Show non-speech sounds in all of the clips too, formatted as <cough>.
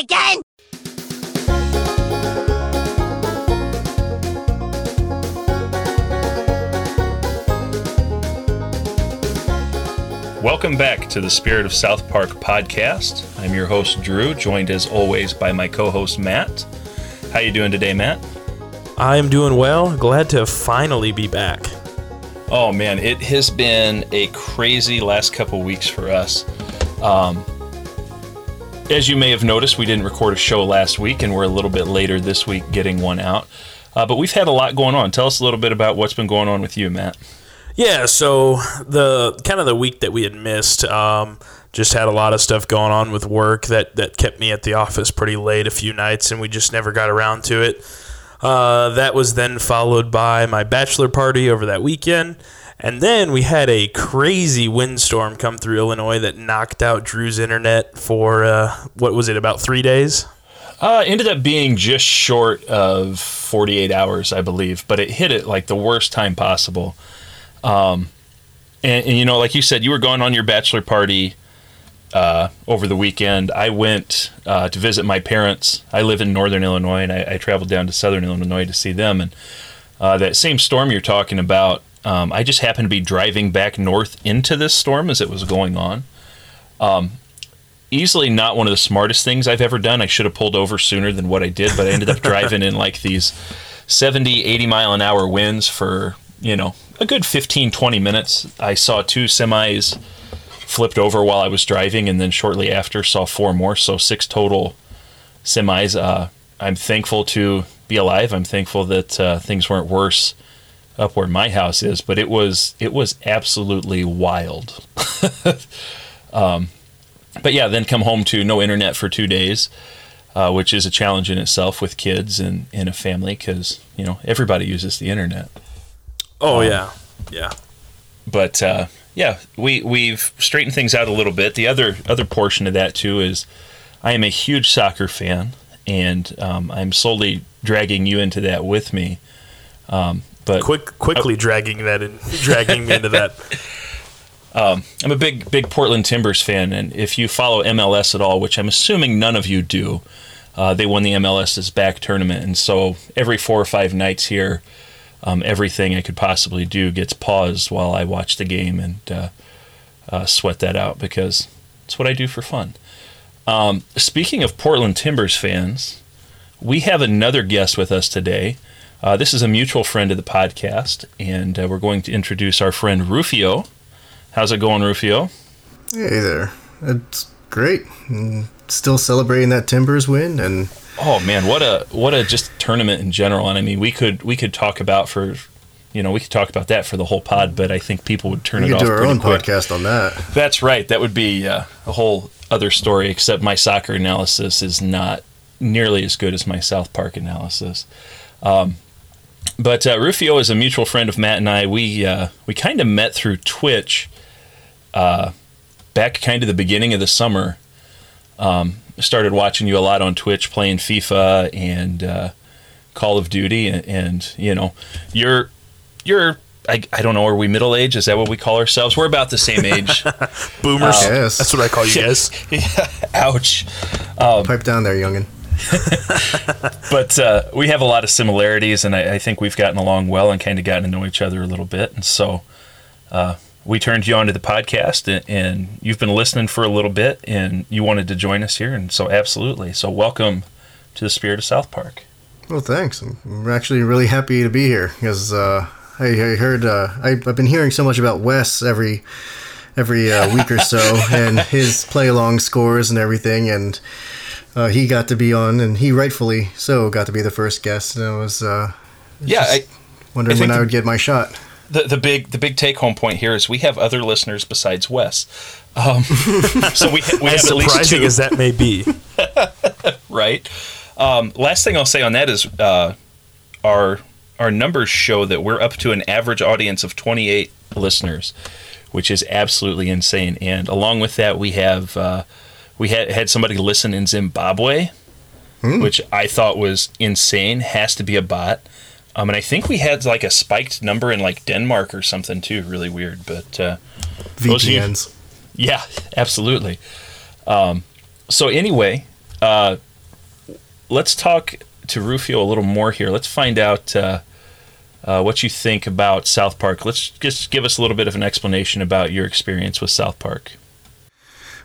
again? Welcome back to the Spirit of South Park podcast. I'm your host Drew, joined as always by my co-host Matt. How you doing today, Matt? I am doing well. Glad to finally be back. Oh man, it has been a crazy last couple weeks for us. Um, as you may have noticed, we didn't record a show last week, and we're a little bit later this week getting one out. Uh, but we've had a lot going on. Tell us a little bit about what's been going on with you, Matt. Yeah, so the kind of the week that we had missed, um, just had a lot of stuff going on with work that that kept me at the office pretty late a few nights, and we just never got around to it. Uh, that was then followed by my bachelor party over that weekend. And then we had a crazy windstorm come through Illinois that knocked out Drew's internet for, uh, what was it, about three days? Uh, ended up being just short of 48 hours, I believe, but it hit it like the worst time possible. Um, and, and, you know, like you said, you were going on your bachelor party uh, over the weekend. I went uh, to visit my parents. I live in northern Illinois, and I, I traveled down to southern Illinois to see them. And uh, that same storm you're talking about, um, I just happened to be driving back north into this storm as it was going on. Um, easily not one of the smartest things I've ever done. I should have pulled over sooner than what I did, but I ended up <laughs> driving in like these 70, 80 mile an hour winds for, you know, a good 15, 20 minutes. I saw two semis flipped over while I was driving, and then shortly after saw four more, so six total semis. Uh, I'm thankful to be alive. I'm thankful that uh, things weren't worse up where my house is, but it was it was absolutely wild. <laughs> um, but yeah, then come home to no internet for two days, uh, which is a challenge in itself with kids and in a family because you know everybody uses the internet. Oh um, yeah, yeah. But uh, yeah, we we've straightened things out a little bit. The other other portion of that too is I am a huge soccer fan, and um, I'm slowly dragging you into that with me. Um, but quick, quickly dragging that in, dragging me into that. <laughs> Um, I'm a big, big Portland Timbers fan, and if you follow MLS at all, which I'm assuming none of you do, uh, they won the MLS is Back tournament, and so every four or five nights here, um, everything I could possibly do gets paused while I watch the game and uh, uh, sweat that out because it's what I do for fun. Um, speaking of Portland Timbers fans, we have another guest with us today. Uh, this is a mutual friend of the podcast, and uh, we're going to introduce our friend Rufio. How's it going, Rufio? Hey there. It's great. Still celebrating that Timbers win, and oh man, what a what a just tournament in general. And I mean, we could we could talk about for you know we could talk about that for the whole pod, but I think people would turn we it could off. Do our own quick. podcast on that. That's right. That would be uh, a whole other story. Except my soccer analysis is not nearly as good as my South Park analysis. Um, but uh, Rufio is a mutual friend of Matt and I. We uh, we kind of met through Twitch uh, back kind of the beginning of the summer. Um, started watching you a lot on Twitch, playing FIFA and uh, Call of Duty, and, and, you know, you're you're I, I don't know, are we middle age? Is that what we call ourselves? We're about the same age. <laughs> Boomers. Uh, yes. That's what I call you <laughs> guys. yeah, <laughs> ouch. Um, Pipe down there, youngin. <laughs> but uh, we have a lot of similarities, and I, I, think we've gotten along well and kind of gotten to know each other a little bit. And so uh, we turned you on to the podcast, and, and, you've been listening for a little bit, and you wanted to join us here. And so, absolutely. So, welcome to the Spirit of South Park. Well, thanks. I'm actually really happy to be here because uh, I, I, heard uh, I, have been hearing so much about Wes every every uh, week or so, <laughs> and his play along scores and everything, and uh, he got to be on, and he rightfully so got to be the first guest. And I was, uh, yeah, I, wondering I when I would get my shot. The, the big the big take home point here is we have other listeners besides Wes, um, <laughs> so we we have at least two. as that may be, <laughs> right? Um, last thing I'll say on that is uh, our our numbers show that we're up to an average audience of 28 listeners, which is absolutely insane. And along with that, we have uh, we had had somebody listen in Zimbabwe, hmm. which I thought was insane. Has to be a bot. Um, and I think we had like a spiked number in like Denmark or something too. Really weird, but uh, VPNs. You, yeah, absolutely. Um, so anyway, uh, let's talk to Rufio a little more here. Let's find out uh, uh, what you think about South Park. Let's just give us a little bit of an explanation about your experience with South Park.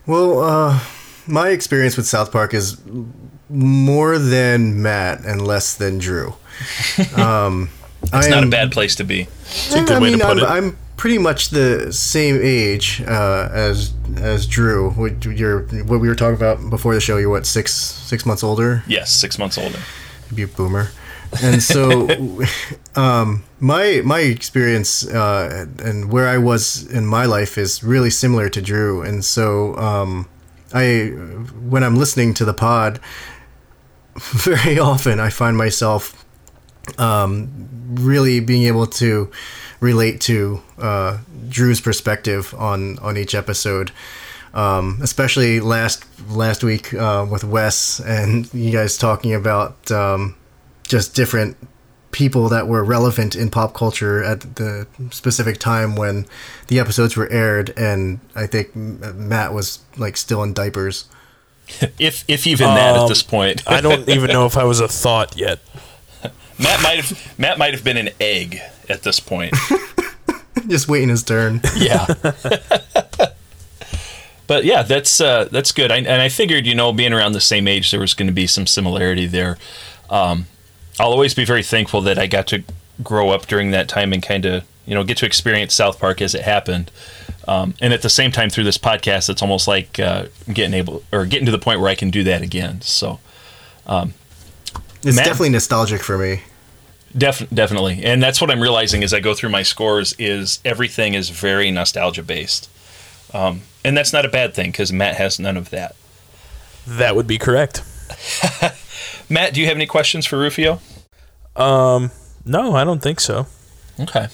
Well, uh, my experience with South Park is more than Matt and less than Drew. <laughs> Um, It's not a bad place to be. a good I way to mean, put I'm, it. I'm pretty much the same age uh, as as Drew. What You're what we were talking about before the show. You're what six six months older. Yes, six months older. You'd be a boomer. And so, <laughs> um, my my experience uh, and where I was in my life is really similar to Drew. And so, um, I when I'm listening to the pod, <laughs> very often I find myself um, really being able to relate to uh, Drew's perspective on on each episode. Um, especially last last week uh, with Wes and you guys talking about um, just different people that were relevant in pop culture at the specific time when the episodes were aired, and I think Matt was like still in diapers. <laughs> If if even that at Um, this point, I don't <laughs> even know if I was a thought yet. Matt might have Matt might have been an egg at this point. <laughs> just waiting his turn. Yeah. but yeah, that's uh, that's good. I, and I figured, you know, being around the same age, there was going to be some similarity there. Um, I'll always be very thankful that I got to grow up during that time and kind of, you know, get to experience South Park as it happened. Um, and at the same time, through this podcast, it's almost like uh, getting able or getting to the point where I can do that again. So It's Matt- definitely nostalgic for me. Def- definitely, and that's what I'm realizing as I go through my scores. Is everything is very nostalgia based, um, and that's not a bad thing because Matt has none of that. That would be correct. <laughs> Matt, do you have any questions for Rufio? Um, no, I don't think so. Okay.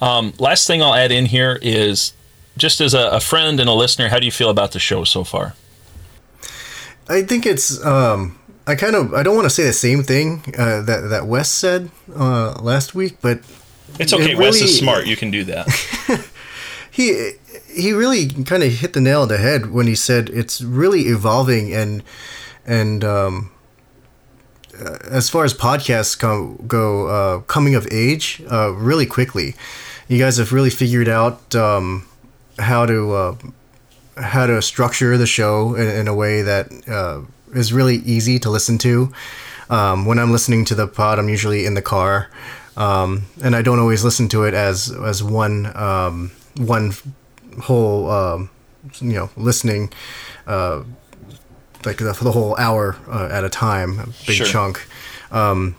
Um, last thing I'll add in here is just as a, a friend and a listener, how do you feel about the show so far? I think it's. Um, I kind of. I don't want to say the same thing uh, that that Wes said uh, last week, but It's okay. It Wes is smart. You can do that. <laughs> he he really kind of hit the nail on the head when he said it's really evolving and and um, as far as podcasts go uh, coming of age uh, really quickly. You guys have really figured out um, how to uh, how to structure the show in, in a way that uh, is really easy to listen to. Um, when I'm listening to the pod I'm usually in the car um, and I don't always listen to it as as one um, one whole um, you know listening uh, like the, for the whole hour uh, at a time a big Sure. chunk. Um,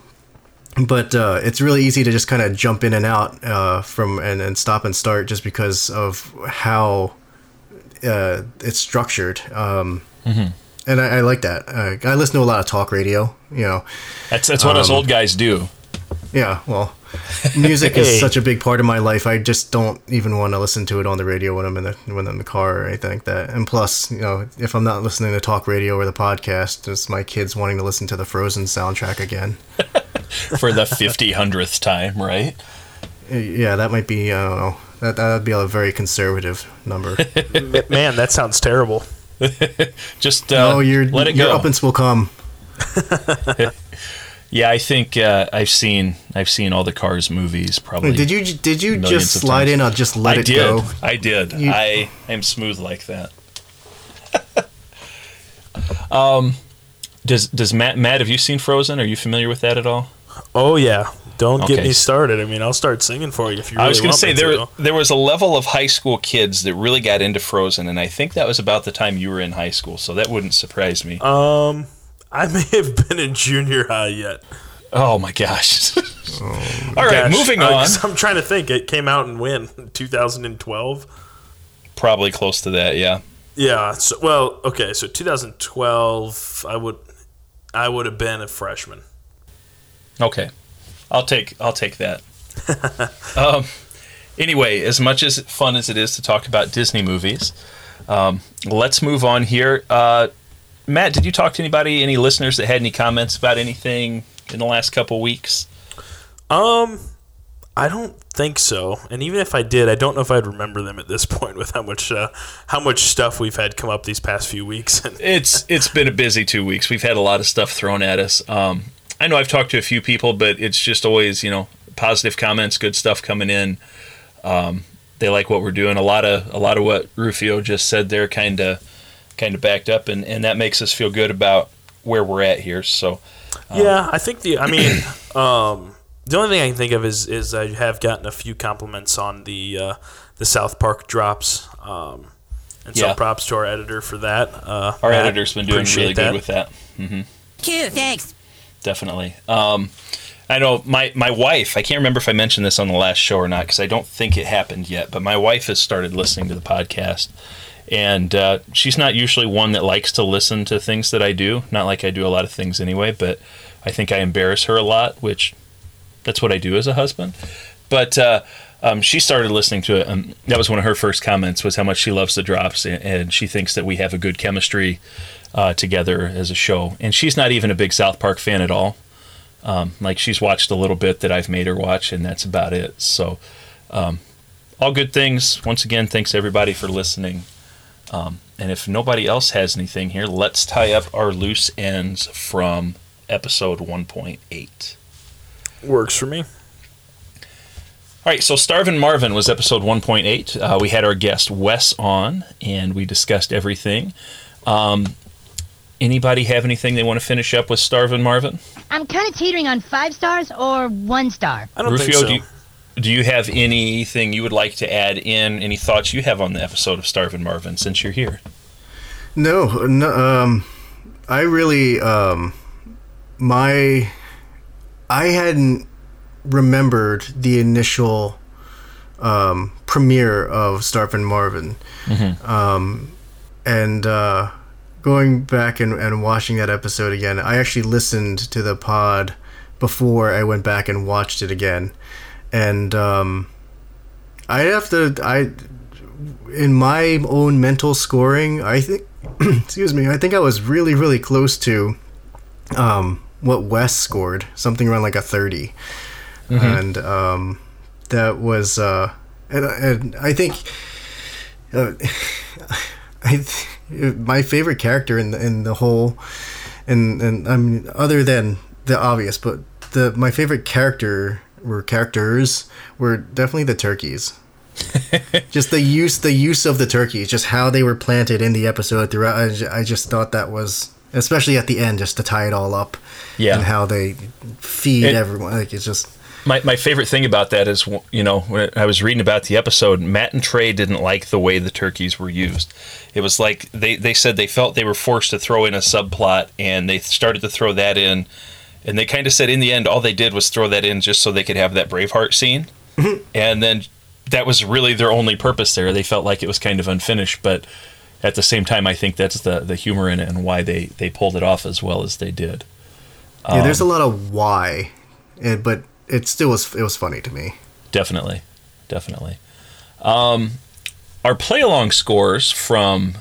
but uh, it's really easy to just kind of jump in and out uh, from and, and stop and start just because of how uh, it's structured. Um, and I, I like that. Uh, I listen to a lot of talk radio you know. That's that's what us old guys do. yeah, well, <laughs> music Hey. is such a big part of my life. I just don't even want to listen to it on the radio when I'm in the when I'm in the car or anything like that. And plus, you know, if I'm not listening to talk radio or the podcast, it's my kids wanting to listen to the Frozen soundtrack again. <laughs> for the 50 hundredth time, right? Yeah, that might be I don't know. That that'd be a very conservative number. <laughs> Man, that sounds terrible. Just uh, oh, your let it go. your go. uppance will come. Yeah, I think uh, I've seen I've seen all the Cars movies. Probably. Did you did you just slide times. in or just let I it did. go? I did. You- I am smooth like that. <laughs> um, does does Matt Matt have you seen Frozen? Are you familiar with that at all? Oh yeah, don't get me started. I mean, I'll start singing for you if you. Really I was going to say there there was a level of high school kids that really got into Frozen, and I think that was about the time you were in high school, so that wouldn't surprise me. Um, I may have been in junior high yet. oh my gosh! <laughs> All right, Gosh, moving uh, I'm trying to think. It came out in when 2012. Probably close to that. Yeah. Yeah. So, well, okay. So 2012, I would, I would have been a freshman. Okay, I'll take I'll take that. <laughs> um, anyway, as much as fun as it is to talk about Disney movies, um, let's move on here. Uh, Matt, did you talk to anybody, any listeners that had any comments about anything in the last couple weeks? Um, I don't think so. And even if I did, I don't know if I'd remember them at this <laughs> point with how much uh, how much stuff we've had come up these past few weeks. <laughs> it's it's been a busy two weeks. We've had a lot of stuff thrown at us. Um, I know I've talked to a few people, but it's just always you know positive comments, good stuff coming in. Um, they like what we're doing. A lot of a lot of what Rufio just said there kind of kind of backed up, and, and that makes us feel good about where we're at here. So um, yeah, I think the I mean. <coughs> Um, the only thing I can think of is is I have gotten a few compliments on the uh, the South Park drops, um, and so props to our editor for that. Uh, our Matt, editor's been doing really that. good with that. Mm-hmm. Cute, thanks. Definitely. Um, I know my my wife. I can't remember if I mentioned this on the last show or not because I don't think it happened yet. But my wife has started listening to the podcast, and uh, she's not usually one that likes to listen to things that I do. Not like I do a lot of things anyway, but I think I embarrass her a lot, which that's what I do as a husband. But uh, um, she started listening to it, and that was one of her first comments was how much she loves the drops, and, and she thinks that we have a good chemistry uh, together as a show. And she's not even a big South Park fan at all. Um, like she's watched a little bit that I've made her watch, and that's about it. So, um, all good things. Once again, thanks everybody for listening. Um, and if nobody else has anything here, let's tie up our loose ends from episode 1.8. Works for me. All right, so Starvin' Marvin was episode 1.8. Uh, we had our guest Wes on, and we discussed everything. Um, anybody have anything they want to finish up with Starvin' Marvin? I'm kind of teetering on five stars or one star. I don't Rufio, think so. Do you, do you have anything you would like to add in? Any thoughts you have on the episode of Starvin' Marvin since you're here? No, no. Um, I really, um, my I hadn't remembered the initial um, premiere of Starvin' Marvin. Mm-hmm. Um, and uh, going back and, and watching that episode again, I actually listened to the pod before I went back and watched it again. And um, I have to, I, in my own mental scoring, I think, <clears throat> excuse me, I think I was really, really close to um, what Wes scored, something around like a 30. Mm-hmm. And um, that was, uh, and, and I think, uh, <laughs> I my favorite character in the, in the whole, and and I mean other than the obvious, but the my favorite character were characters were definitely the turkeys. <laughs> just the use the use of the turkeys, just how they were planted in the episode throughout. I, I just thought that was especially at the end, just to tie it all up. Yeah, and how they feed it, everyone. Like it's just. My, my favorite thing about that is, you know, when I was reading about the episode, Matt and Trey didn't like the way the turkeys were used. It was like they, they said they felt they were forced to throw in a subplot, and they started to throw that in. And they kind of said in the end, all they did was throw that in just so they could have that Braveheart scene. Mm-hmm. And then that was really their only purpose there. They felt like it was kind of unfinished, but at the same time, I think that's the the humor in it and why they they pulled it off as well as they did. Yeah, um, there's a um, lot of why, but it still was it was funny to me. Definitely, definitely. Um, our play along scores from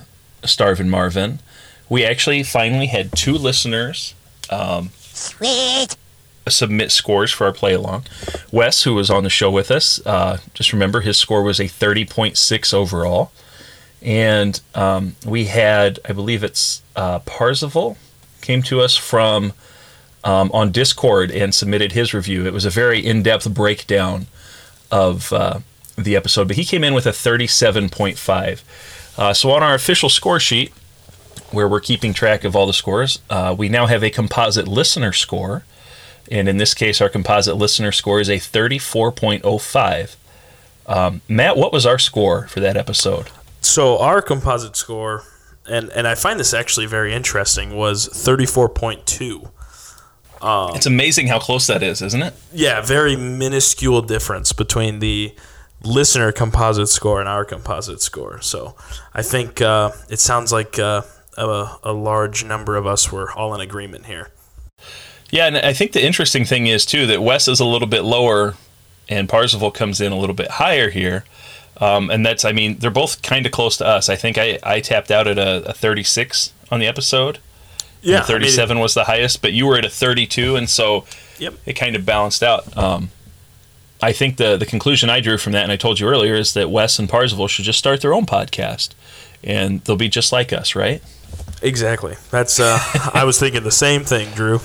Starvin' Marvin, we actually finally had two listeners. Um, Sweet. Submit scores for our play along. Wes, who was on the show with us, uh, just remember his score was a 30.6 overall. And um, we had, I believe it's uh, Parzival came to us from um, on Discord and submitted his review. It was a very in-depth breakdown of uh, the episode, but he came in with a 37.5. Uh, so on our official score sheet, where we're keeping track of all the scores, uh, we now have a composite listener score, and in this case, our composite listener score is a 34.05. Um, Matt, what was our score for that episode? So our composite score, and and I find this actually very interesting, was thirty four point two. Um, it's amazing how close that is, isn't it? Yeah, very minuscule difference between the listener composite score and our composite score. So I think uh, it sounds like uh, a, a large number of us were all in agreement here. Yeah, and I think the interesting thing is too that Wes is a little bit lower, and Parzival comes in a little bit higher here. Um, and that's, I mean, they're both kind of close to us. I think I, I tapped out at a, a 36 on the episode. Yeah. 37 I mean, was the highest, but you were at a 32, and so yep. it kind of balanced out. Um, I think the the conclusion I drew from that, and I told you earlier, is that Wes and Parzival should just start their own podcast, and they'll be just like us, right? Exactly. That's. Uh, <laughs> I was thinking the same thing, Drew.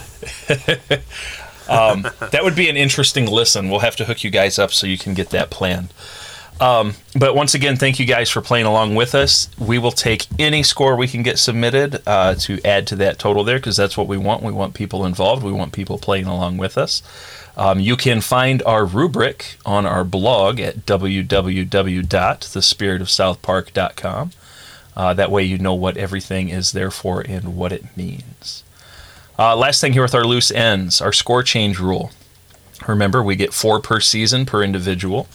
<laughs> Um, that would be an interesting listen. We'll have to hook you guys up so you can get that planned. Um, but once again, thank you guys for playing along with us. We will take any score we can get submitted uh, to add to that total there because that's what we want. We want people involved. We want people playing along with us. Um, you can find our rubric on our blog at www.thespiritofsouthpark.com. Uh, that way, you know what everything is there for and what it means. Uh, last thing here with our loose ends, our score change rule. Remember, we get four per season per individual.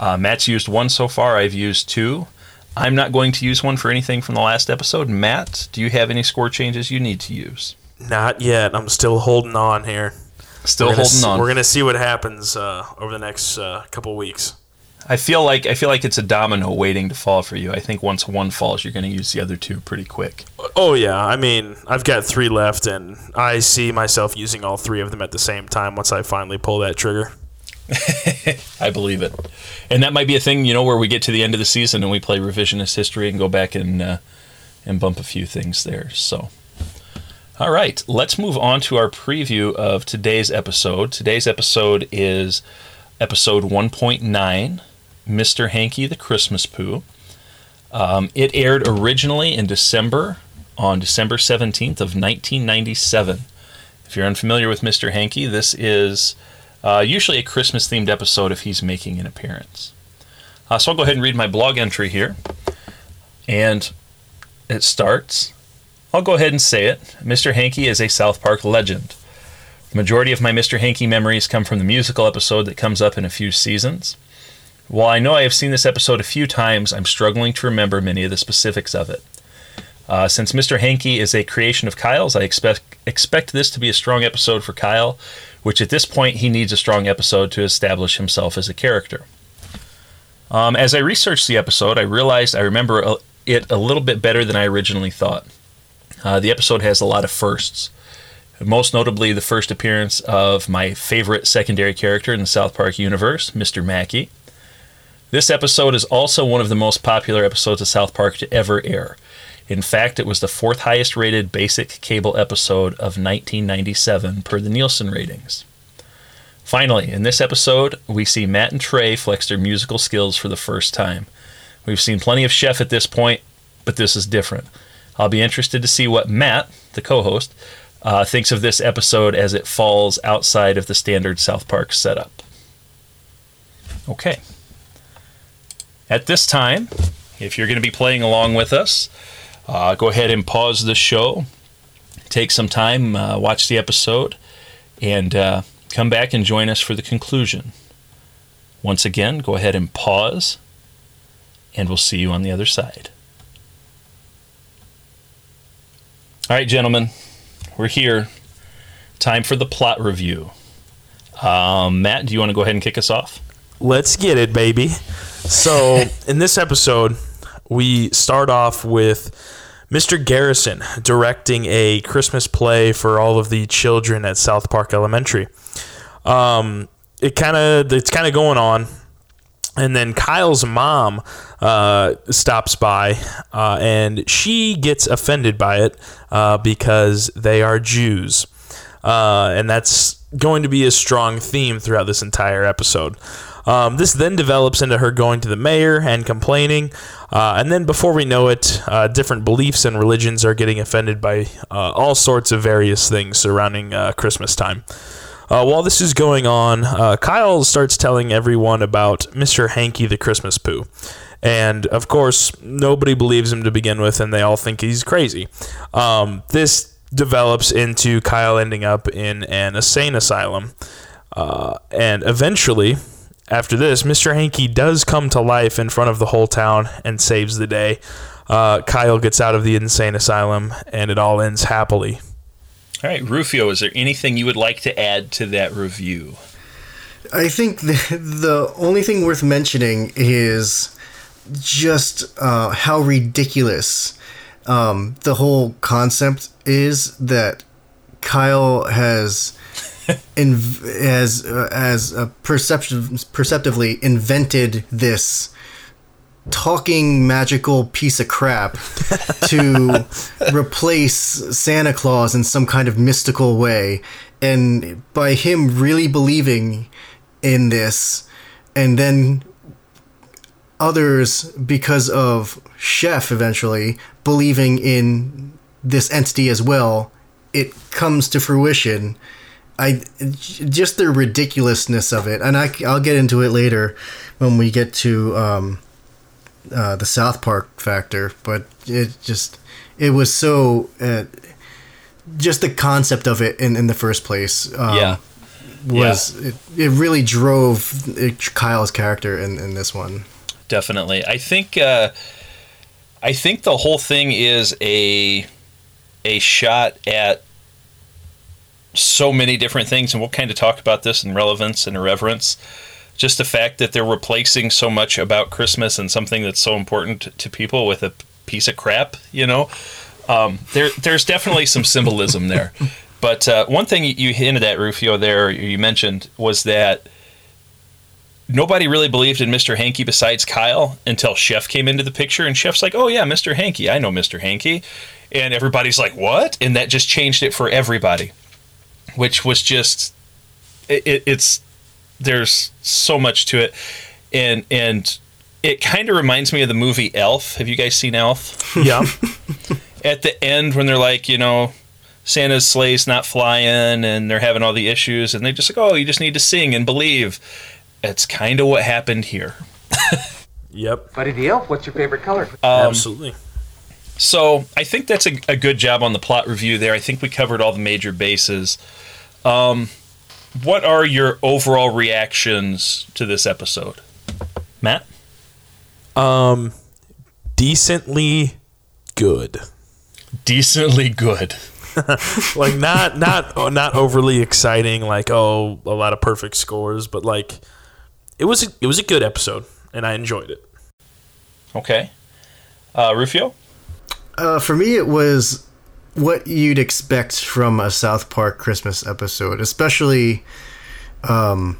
Uh, Matt's used one so far. I've used two. I'm not going to use one for anything from the last episode. Matt, do you have any score changes you need to use? Not yet. I'm still holding on here. Still holding see- on. We're gonna see what happens uh, over the next uh, couple weeks. I feel like I feel like it's a domino waiting to fall for you. I think once one falls, you're going to use the other two pretty quick. Oh yeah, I mean I've got three left, and I see myself using all three of them at the same time once I finally pull that trigger. <laughs> I believe it, and that might be a thing, you know, where we get to the end of the season and we play revisionist history and go back and uh, and bump a few things there. So, all right, let's move on to our preview of today's episode. Today's episode is episode 1.9, Mr. Hankey the Christmas Poo. Um, it aired originally in December on December 17th of 1997. If you're unfamiliar with Mr. Hankey, this is uh, usually a Christmas themed episode if he's making an appearance. Uh, so I'll go ahead and read my blog entry here. And it starts. I'll go ahead and say it. Mr. Hankey is a South Park legend. The majority of my Mr. Hankey memories come from the musical episode that comes up in a few seasons. While I know I have seen this episode a few times, I'm struggling to remember many of the specifics of it. Uh, since Mr. Hankey is a creation of Kyle's, I expect expect this to be a strong episode for Kyle, which at this point he needs a strong episode to establish himself as a character. Um, as I researched the episode, I realized I remember it a little bit better than I originally thought. Uh, the episode has a lot of firsts, most notably the first appearance of my favorite secondary character in the South Park universe, Mr. Mackey. This episode is also one of the most popular episodes of South Park to ever air. In fact, it was the fourth highest rated basic cable episode of 1997 per the Nielsen ratings. Finally, in this episode, we see Matt and Trey flex their musical skills for the first time. We've seen plenty of Chef at this point, but this is different. I'll be interested to see what Matt, the co host, uh, thinks of this episode as it falls outside of the standard South Park setup. Okay. At this time, if you're going to be playing along with us, uh, go ahead and pause the show, take some time, uh, watch the episode, and uh, come back and join us for the conclusion. Once again, go ahead and pause, and we'll see you on the other side. All right, gentlemen, we're here. Time for the plot review. Um, Matt, do you want to go ahead and kick us off? Let's get it, baby. So, in this episode, we start off with Mr. Garrison directing a Christmas play for all of the children at South Park Elementary. Um, it kind of it's kind of going on, and then Kyle's mom uh, stops by, uh, and she gets offended by it uh, because they are Jews, uh, and that's going to be a strong theme throughout this entire episode. Um, this then develops into her going to the mayor and complaining. Uh, and then before we know it, uh, different beliefs and religions are getting offended by uh, all sorts of various things surrounding uh, Christmas time. Uh, while this is going on, uh, Kyle starts telling everyone about Mr. Hankey the Christmas Poo. And of course, nobody believes him to begin with, and they all think he's crazy. Um, this develops into Kyle ending up in an insane asylum. Uh, and eventually, after this, Mr. Hankey does come to life in front of the whole town and saves the day. Uh, Kyle gets out of the insane asylum, and it all ends happily. All right, Rufio, is there anything you would like to add to that review? I think <laughs> the, the only thing worth mentioning is just uh, how ridiculous um, the whole concept is that Kyle has inv- as uh, as uh, perception perceptively invented this talking magical piece of crap <laughs> to replace Santa Claus in some kind of mystical way. And by him really believing in this, and then others, because of Chef eventually, believing in this entity as well, it comes to fruition. I just the ridiculousness of it, and I, I'll get into it later when we get to um, uh, the South Park factor, but it just it was so uh, just the concept of it in, in the first place. Um, yeah. was It, it really drove Kyle's character in, in this one. definitely. I think uh, I think the whole thing is a a shot at so many different things, and we'll kind of talk about this in relevance and irreverence. Just the fact that they're replacing so much about Christmas and something that's so important to people with a piece of crap, you know. Um, there, there's definitely some symbolism there. <laughs> But uh, one thing you hinted at, Rufio, there you mentioned was that nobody really believed in Mr. Hankey besides Kyle until Chef came into the picture, and Chef's like, "Oh yeah, Mr. Hankey, I know Mr. Hankey," and everybody's like, "What?" And that just changed it for everybody, which was just it, it, it's there's so much to it, and and it kind of reminds me of the movie Elf. Have you guys seen Elf? <laughs> Yeah. <laughs> At the end, when they're like, you know. Santa's sleigh's not flying, and they're having all the issues, and they're just like, "Oh, you just need to sing and believe." It's kind of what happened here. <laughs> yep. Buddy the Elf, what's your favorite color? Um, Absolutely. So I think that's a, a good job on the plot review there. I think we covered all the major bases. Um, what are your overall reactions to this episode, Matt? Um, decently good. Decently good. <laughs> Like not not not overly exciting. Like oh, a lot of perfect scores, but like it was a, it was a good episode, and I enjoyed it. Okay. Uh, Rufio? Uh, for me, it was what you'd expect from a South Park Christmas episode, especially, um,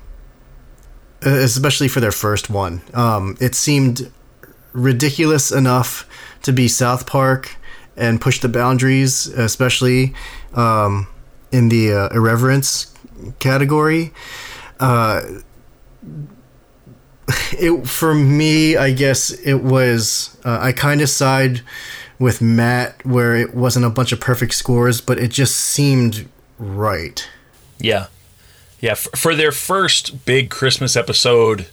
especially for their first one. Um, it seemed ridiculous enough to be South Park and push the boundaries, especially um, in the uh, irreverence category. Uh, it for me, I guess it was. Uh, I kind of side with Matt where it wasn't a bunch of perfect scores, but it just seemed right. Yeah. Yeah. For, for their first big Christmas episode,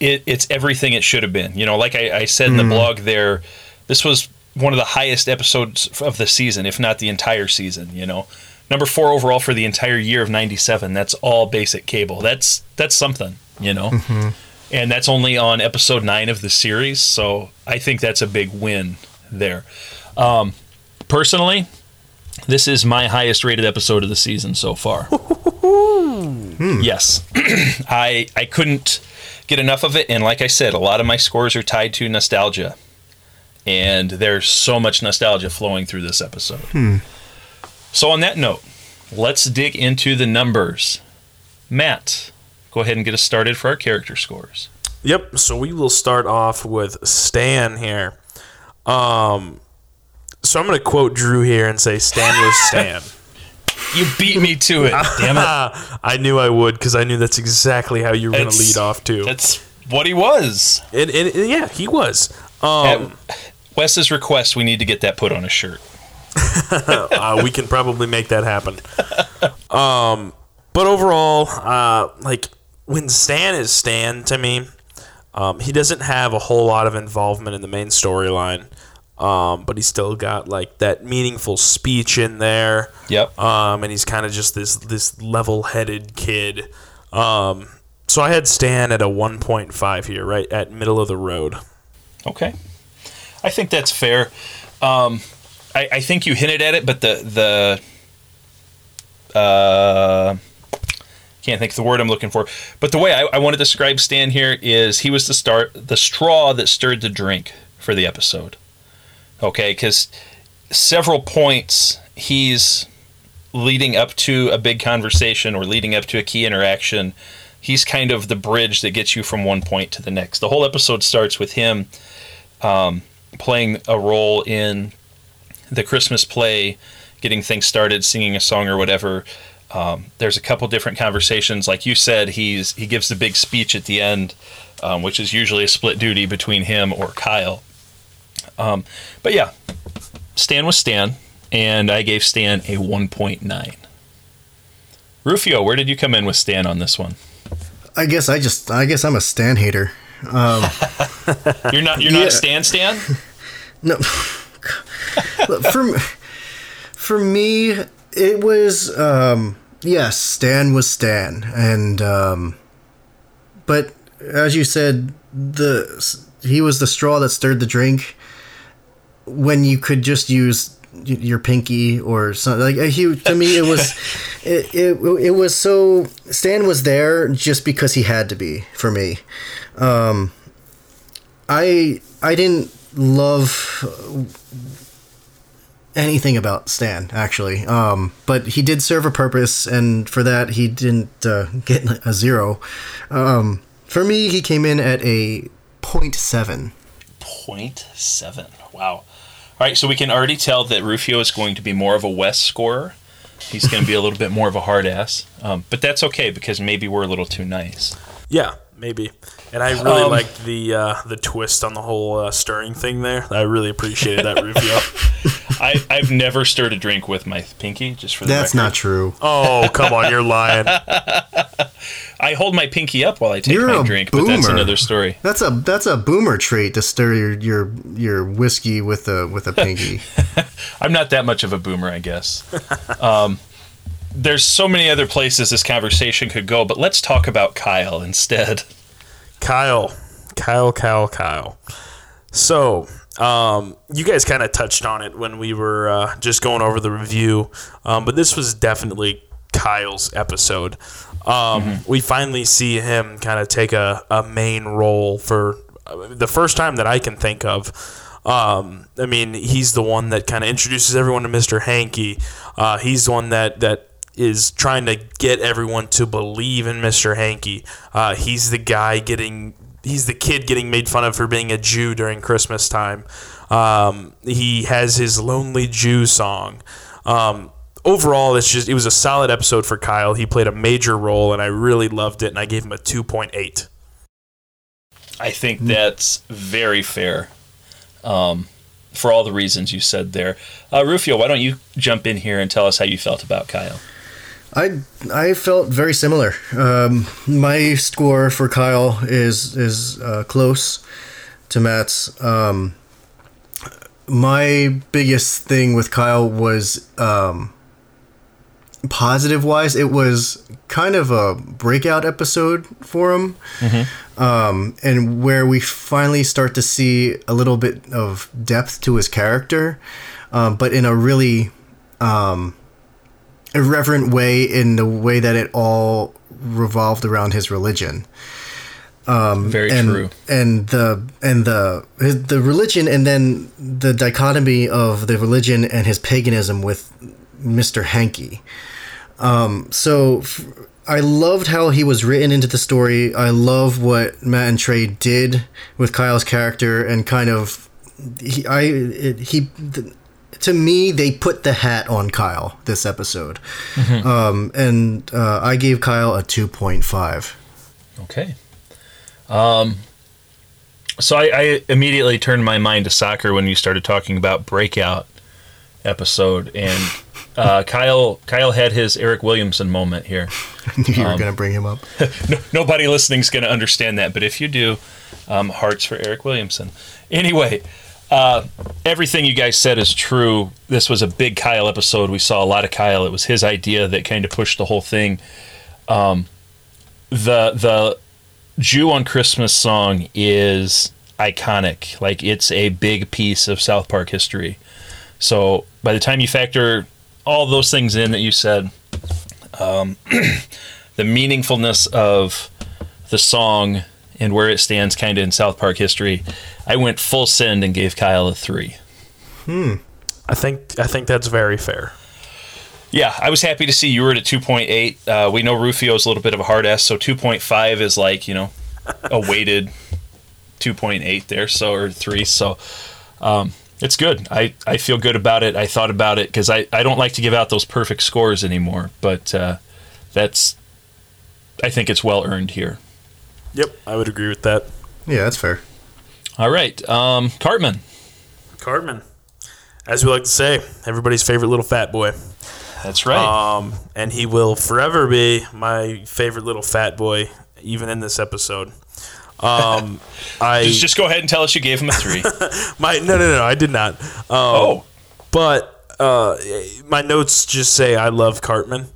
it, it's everything it should have been. You know, like I, I said in the mm. blog there, this was one of the highest episodes of the season, if not the entire season, you know. Number four overall for the entire year of '97. That's all basic cable. That's that's something, you know. Mm-hmm. And that's only on episode nine of the series, so I think that's a big win there. Um, personally, this is my highest rated episode of the season so far. <laughs> Yes, <clears throat> I I couldn't get enough of it, and like I said, a lot of my scores are tied to nostalgia, and there's so much nostalgia flowing through this episode. So on that note, let's dig into the numbers. Matt, go ahead and get us started for our character scores. Yep. So we will start off with Stan here. Um, so I'm going to quote Drew here and say Stan was <laughs> Stan. You beat me to it. <laughs> Damn it. I knew I would because I knew that's exactly how you were going to lead off to. That's what he was. And, and, and yeah, he was. Um, At Wes's request, we need to get that put on a shirt. <laughs> uh, we can probably make that happen. Um, but overall, uh, like when Stan is Stan to me, um, he doesn't have a whole lot of involvement in the main storyline. Um, but he's still got like that meaningful speech in there. Yep. Um, and he's kind of just this this level-headed kid. Um, so I had Stan at a 1.5 here, right at middle of the road. Okay, I think that's fair. Um, I, I think you hinted at it, but the the uh, can't think of the word I'm looking for. But the way I, I want to describe Stan here is he was the start the straw that stirred the drink for the episode. Okay, because several points he's leading up to a big conversation or leading up to a key interaction, he's kind of the bridge that gets you from one point to the next. The whole episode starts with him um, playing a role in the Christmas play, getting things started, singing a song or whatever. Um, there's a couple different conversations. Like you said, he's he gives the big speech at the end, um, which is usually a split duty between him or Kyle. Um, but yeah, Stan was Stan, and I gave Stan a 1.9. Rufio, where did you come in with Stan on this one? I guess I just I guess I'm a Stan hater. Um, <laughs> You're not you're Yeah. not Stan Stan. <laughs> no, for for me it was um, yes, Stan was Stan, and um, but as you said, the he was the straw that stirred the drink. When you could just use your pinky or something like he to me it was <laughs> it, it it was so Stan was there just because he had to be for me. Um, I I didn't love anything about Stan actually, um, but he did serve a purpose, and for that he didn't uh, get a zero. Um, for me, he came in at a 0.7. 0.7. Wow. All right, so we can already tell that Rufio is going to be more of a Wes scorer. He's going to be a little bit more of a hard ass, um, but that's okay because maybe we're a little too nice. Yeah, maybe. And I really Um, liked the uh, the twist on the whole uh, stirring thing there. I really appreciated that Rufio. <laughs> I, I've never stirred a drink with my pinky, just for the That's record. not true. Oh, come on, you're lying. <laughs> I hold my pinky up while I take You're my a drink, but that's another story. That's a that's a boomer trait to stir your your, your whiskey with a with a pinky. <laughs> I'm not that much of a boomer, I guess. <laughs> um, there's so many other places this conversation could go, but let's talk about Kyle instead. Kyle, Kyle, Kyle, Kyle. So, um, you guys kind of touched on it when we were uh, just going over the review, um, but this was definitely Kyle's episode. Um, We finally see him kind of take a, a main role for the first time that I can think of. Um, I mean, he's the one that kind of introduces everyone to Mr. Hankey. Uh, he's the one that that is trying to get everyone to believe in Mr. Hankey. Uh, he's the guy getting. He's the kid getting made fun of for being a Jew during Christmas time. Um, he has his lonely Jew song. Um, overall, it's just it was a solid episode for Kyle. He played a major role, and I really loved it. And I gave him a two point eight. I think that's very fair um, for all the reasons you said there. Uh, Rufio, why don't you jump in here and tell us how you felt about Kyle? I I felt very similar. Um, my score for Kyle is is uh, close to Matt's. Um, my biggest thing with Kyle was um, positive wise. It was kind of a breakout episode for him, um, and where we finally start to see a little bit of depth to his character, um, but in a really irreverent way in the way that it all revolved around his religion Very and true. and the and the his, the religion and then the dichotomy of the religion and his paganism with Mr. Hankey. Um, so f- I loved how he was written into the story. I love what Matt and Trey did with Kyle's character and kind of he I it, he th- to me they put the hat on Kyle this episode. Um, and uh, I gave Kyle a 2.5. Okay. Um, so I, I immediately turned my mind to soccer when you started talking about breakout episode, and uh, Kyle Kyle had his Eryk Williamson moment here. <laughs> I knew you were going to bring him up. <laughs> No, nobody listening is going to understand that, but if you do, um, hearts for Eryk Williamson. Anyway, uh, everything you guys said is true. This was a big Kyle episode. We saw a lot of Kyle. It was his idea that kind of pushed the whole thing. Um, the the Jew on Christmas song is iconic. Like it's a big piece of South Park history. So by the time you factor all those things in that you said, um, <clears throat> the meaningfulness of the song and where it stands kind of in South Park history, I went full send and gave Kyle a three. Hmm. I think I think that's very fair. Yeah, I was happy to see you were at a 2.8. Uh, we know Rufio's a little bit of a hard ass, so 2.5 is like, you know, a weighted 2.8 there, so or 3. So um, it's good. I, I feel good about it. I thought about it because I, I don't like to give out those perfect scores anymore, but uh, that's, I think it's well earned here. Yep, I would agree with that. Yeah, that's fair. All right. Um, Cartman. Cartman, as we like to say, everybody's favorite little fat boy. That's right. Um, and he will forever be my favorite little fat boy, even in this episode. Um, <laughs> I just, just go ahead and tell us you gave him a 3. <laughs> my no no no I did not. Um, oh. but uh, my notes just say I love Cartman.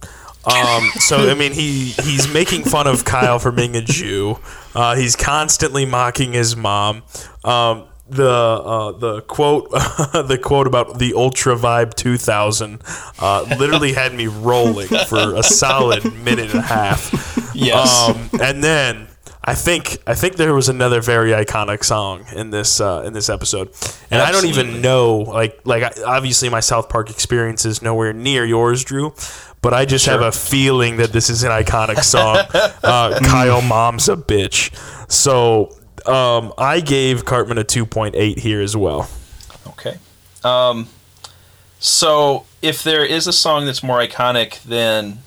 Um, <laughs> so I mean, he he's making fun of Kyle for being a Jew. Uh, he's constantly mocking his mom. Um, the uh, the quote the quote about the Ultra Vibe 2000 uh, literally had me rolling for a solid minute and a half. Yes. Um, and then I think I think there was another very iconic song in this uh, in this episode, and I don't even know like like obviously my South Park experience is nowhere near yours, Drew. But I just have a feeling that this is an iconic song. <laughs> uh, Kyle, mom's a bitch. So um, I gave Cartman a two point eight here as well. Okay. Um, so if there is a song that's more iconic than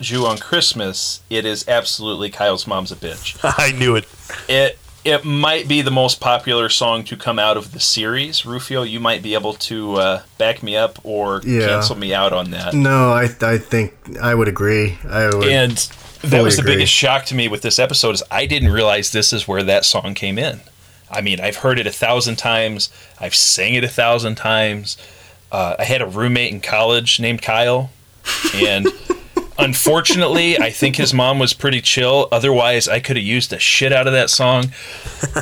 Jew on Christmas, it is absolutely Kyle's Mom's a Bitch. <laughs> I knew it. It it might be the most popular song to come out of the series. Rufio, you might be able to uh, back me up or Yeah. cancel me out on that. No, I I think I would agree. I would. And that was the biggest shock to me with this episode is I didn't realize this is where that song came in. I mean, I've heard it a thousand times. I've sang it a thousand times. Uh, I had a roommate in college named Kyle, and <laughs> unfortunately, I think his mom was pretty chill. Otherwise, I could have used the shit out of that song,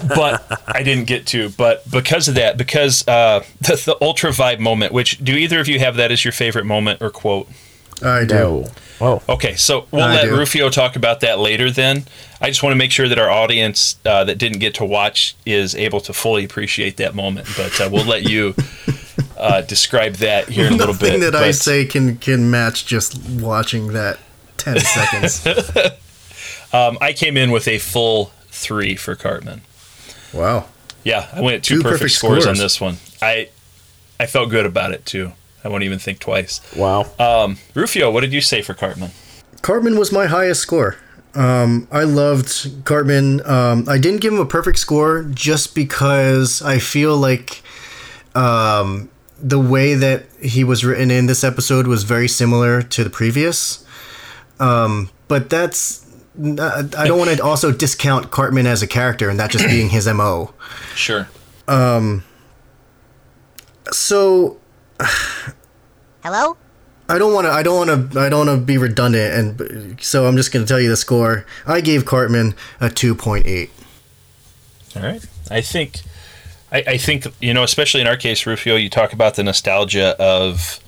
but I didn't get to. But because of that, because uh, the, the ultra vibe moment, which do either of you have that as your favorite moment or quote? I do. Oh, Okay, so we'll I let do. Rufio talk about that later then. I just want to make sure that our audience uh, that didn't get to watch is able to fully appreciate that moment. But uh, we'll let you uh, describe that here in a little bit. Nothing that I say can can match just watching that ten <laughs> seconds. Um, I came in with a full three for Cartman. wow. Yeah, I went at two, Two perfect, perfect scores, on this one. I I felt good about it too. I won't even think twice. wow. Um, Rufio, what did you say for Cartman? Cartman was my highest score. Um, I loved Cartman. Um, I didn't give him a perfect score just because I feel like um, the way that he was written in this episode was very similar to the previous. Um, but that's I don't want to also discount Cartman as a character and that just being his MO. Sure. Um. So Hello? I don't want to. I don't want to. I don't want to be redundant, and so I'm just going to tell you the score. I gave Cartman a two point eight. All right. I think, I, I think you know, especially in our case, Rufio, you talk about the nostalgia of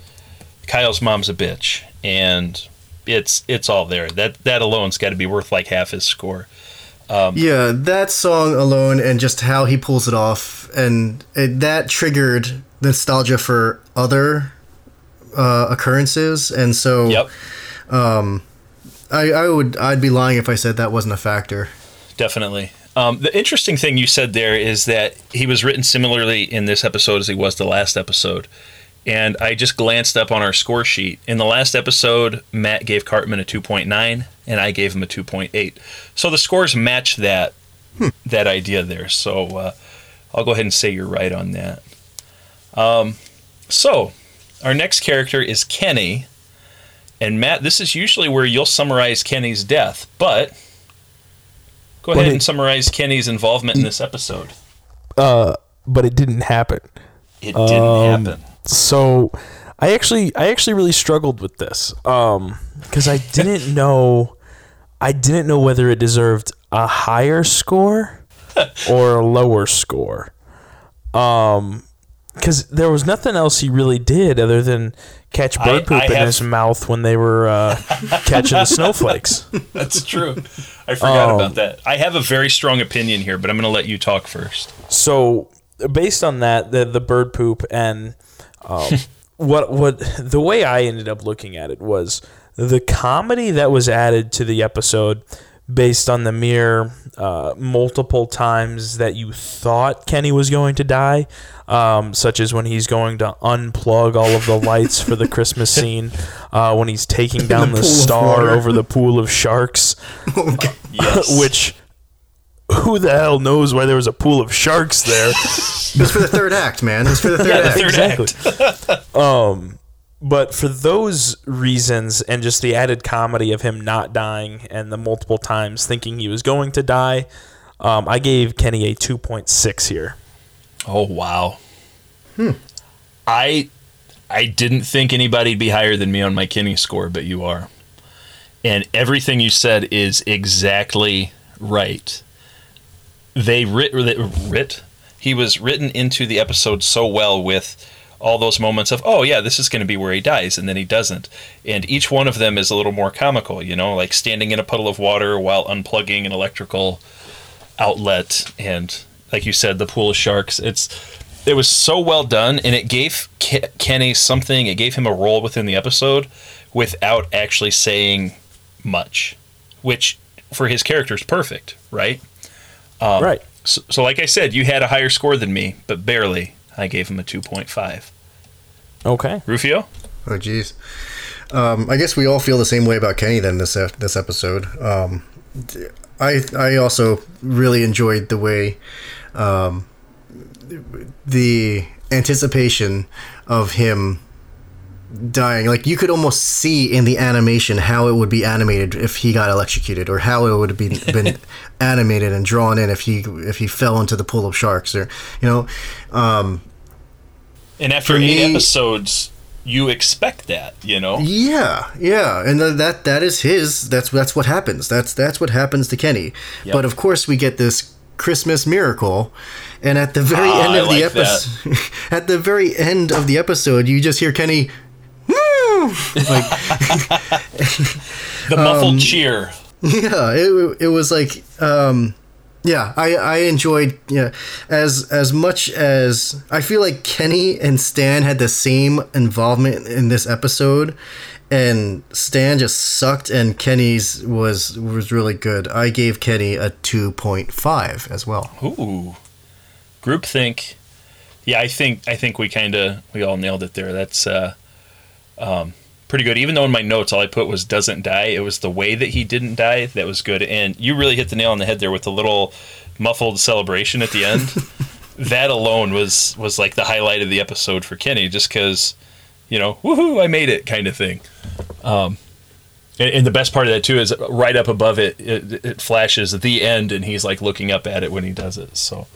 Kyle's mom's a bitch, and it's it's all there. That that alone's got to be worth like half his score. Yeah, that song alone, and just how he pulls it off, and it, that triggered nostalgia for other uh, occurrences, and so Yep, Um, I, I would. I'd be lying if I said that wasn't a factor. definitely. Um, the interesting thing you said there is that he was written similarly in this episode as he was the last episode. And I just glanced up on our score sheet. In the last episode, Matt gave Cartman a 2.9, and I gave him a 2.8. So the scores match that that idea there. So uh, I'll go ahead and say you're right on that. Um, so our next character is Kenny, and Matt. This is usually where you'll summarize Kenny's death, but go ahead Well, and summarize Kenny's involvement in this episode. Uh, but it didn't happen. It didn't Um, happen. So I actually I actually really struggled with this um because I didn't <laughs> know I didn't know whether it deserved a higher score <laughs> or a lower score. Um because there was nothing else he really did other than catch I- bird poop I in have- his mouth when they were uh, <laughs> catching the snowflakes. <laughs> That's true. I forgot Um, about that. I have a very strong opinion here, but I'm going to let you talk first. So based on that, the the bird poop and um, <laughs> what what the way I ended up looking at it was the comedy that was added to the episode based on the mere uh, multiple times that you thought Kenny was going to die, um, such as when he's going to unplug all of the lights for the Christmas <laughs> scene, uh, when he's taking down the, pool of star over the pool of sharks, <laughs> <laughs> Yes. which. Who the hell knows why there was a pool of sharks there? It was for the third act, man. It was for the third Yeah, the act. third exactly. um, but for those reasons and just the added comedy of him not dying and the multiple times thinking he was going to die, um, I gave Kenny a 2.6 here. Oh wow. Hmm. I I didn't think anybody'd be higher than me on my Kenny score, but you are. And everything you said is exactly right. They writ, writ, writ he was written into the episode so well with all those moments of oh yeah this is going to be where he dies and then he doesn't. And each one of them is a little more comical you know like standing in a puddle of water while unplugging an electrical outlet and like you said the pool of sharks. It's it was so well done and it gave Ke- kenny something it gave him a role within the episode without actually saying much which for his character is perfect right? Um, right. so, so like i said you had a higher score than me but barely i gave him a 2.5 Okay. rufio Oh, jeez. Um, I guess we all feel the same way about Kenny then this ep- this episode. Um, I I also really enjoyed the way um, the anticipation of him dying. Like you could almost see in the animation how it would be animated if he got electrocuted, or how it would have been, <laughs> been animated and drawn in if he if he fell into the pool of sharks, or you know. Um, and after eight me- episodes you expect that you know Yeah, yeah, and th- that that is his. That's that's what happens. That's that's what happens to Kenny. Yep. But of course, we get this Christmas miracle, and at the very Ah, end I of the like episode, <laughs> at the very end of the episode, you just hear Kenny. "Woo!" like the muffled cheer yeah, it it was like um, yeah, I I enjoyed yeah as as much as I feel like Kenny and Stan had the same involvement in this episode, and Stan just sucked, and Kenny's was was really good. I gave Kenny a two point five as well. Ooh, groupthink. Yeah, I think I think we kind of we all nailed it there. That's uh, um, pretty good. Even though in my notes all I put was doesn't die, it was the way that he didn't die that was good. And you really hit the nail on the head there with the little muffled celebration at the end. <laughs> that alone was was like the highlight of the episode for Kenny, just because you know, woohoo, I made it kind of thing. Um, and, and the best part of that too is right up above it, it, it flashes the end, and he's like looking up at it when he does it. So,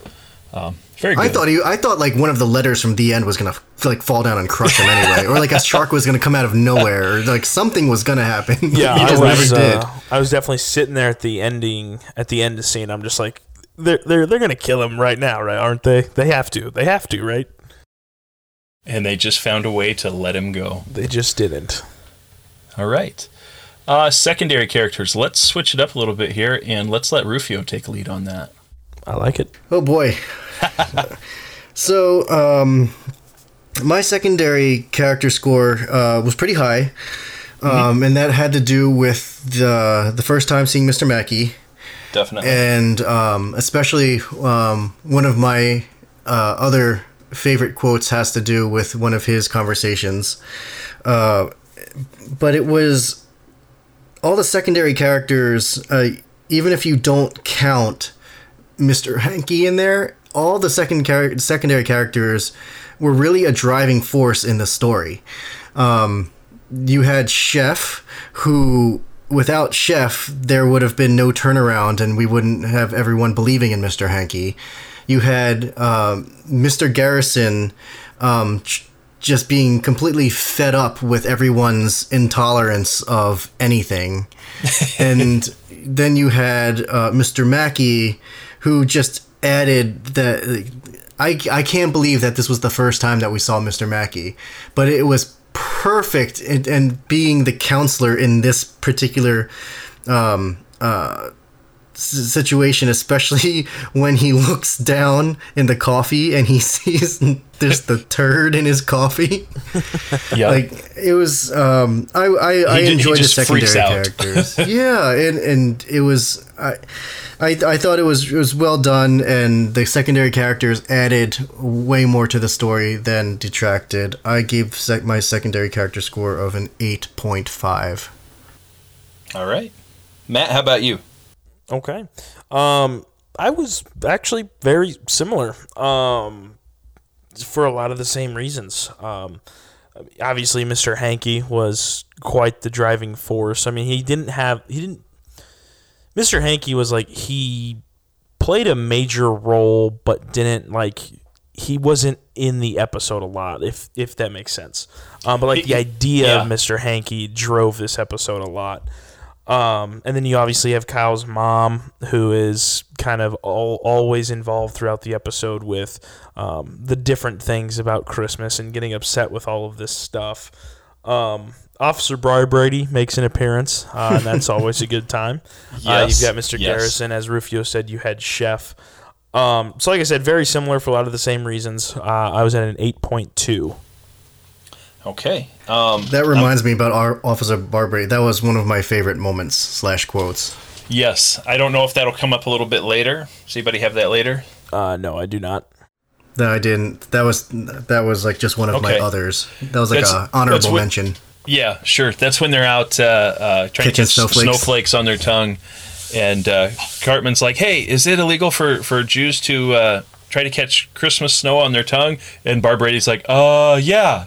um, very good. I thought he, I thought like one of the letters from the end was gonna like fall down and crush him anyway, or like a shark was gonna come out of nowhere, or like something was gonna happen. Yeah, <laughs> he I was, never did. uh, I was definitely sitting there at the ending, at the end of the scene. I'm just like, they're they're they're gonna kill him right now, right? Aren't they? They have to. They have to, right? and they just found a way to let him go. They just didn't. All right. Uh, secondary characters. Let's switch it up a little bit here, and let's let Rufio take lead on that. I like it. Oh boy. <laughs> so, um, my secondary character score uh, was pretty high, um, and that had to do with the the first time seeing Mr. Mackey, Definitely. and um, especially um, one of my uh, other favorite quotes has to do with one of his conversations. Uh, but it was all the secondary characters, uh, even if you don't count Mr. Hankey in there, all the second char- secondary characters were really a driving force in the story. Um, you had Chef, who without Chef, there would have been no turnaround, and we wouldn't have everyone believing in Mr. Hankey. You had um, Mr. Garrison um, j- just being completely fed up with everyone's intolerance of anything. <laughs> and then you had uh, Mr. Mackey, who just added that. I, I can't believe that this was the first time that we saw Mr. Mackey, but it was perfect and, and being the counselor in this particular um, uh, situation, especially <laughs> when he looks down in the coffee and he <laughs> sees there's the turd in his coffee. <laughs> Yeah. Like it was, um, I I, I ju- enjoyed the secondary characters. yeah, and and it was I. I, I thought it was it was well done, and the secondary characters added way more to the story than detracted. I gave sec- my secondary character score of an eight point five. All right. Matt, how about you? Okay. Um, I was actually very similar. Um, for a lot of the same reasons. Um, obviously, Mr. Hankey was quite the driving force. I mean, he didn't have he didn't. Mr. Hankey was like he played a major role, but didn't like he wasn't in the episode a lot. If if that makes sense. Um, but like the idea of Mr. Hankey drove this episode a lot. Um, and then you obviously have Kyle's mom, who is kind of all, always involved throughout the episode with um, the different things about Christmas and getting upset with all of this stuff. Um, Officer Barbrady makes an appearance, uh, and that's <laughs> always a good time. uh, Yes, you've got Mr. yes. Garrison, as Rufio said, you had Chef. Um, so, like I said, very similar for a lot of the same reasons. Uh, I was at an 8.2. Okay. Um, That reminds me about our Officer Barbrady. That was one of my favorite moments slash quotes. yes. I don't know if that'll come up a little bit later. Does anybody have that later? Uh, no, I do not. That I didn't. That was that was like just one of my others. That was like That's- a honorable what- mention. Yeah, sure. That's when they're out uh, uh, trying Catching to catch snowflakes. snowflakes. on their tongue, and uh, Cartman's like, "Hey, is it illegal for for Jews to uh, try to catch Christmas snow on their tongue?" And Barbrady's like, "Uh, yeah."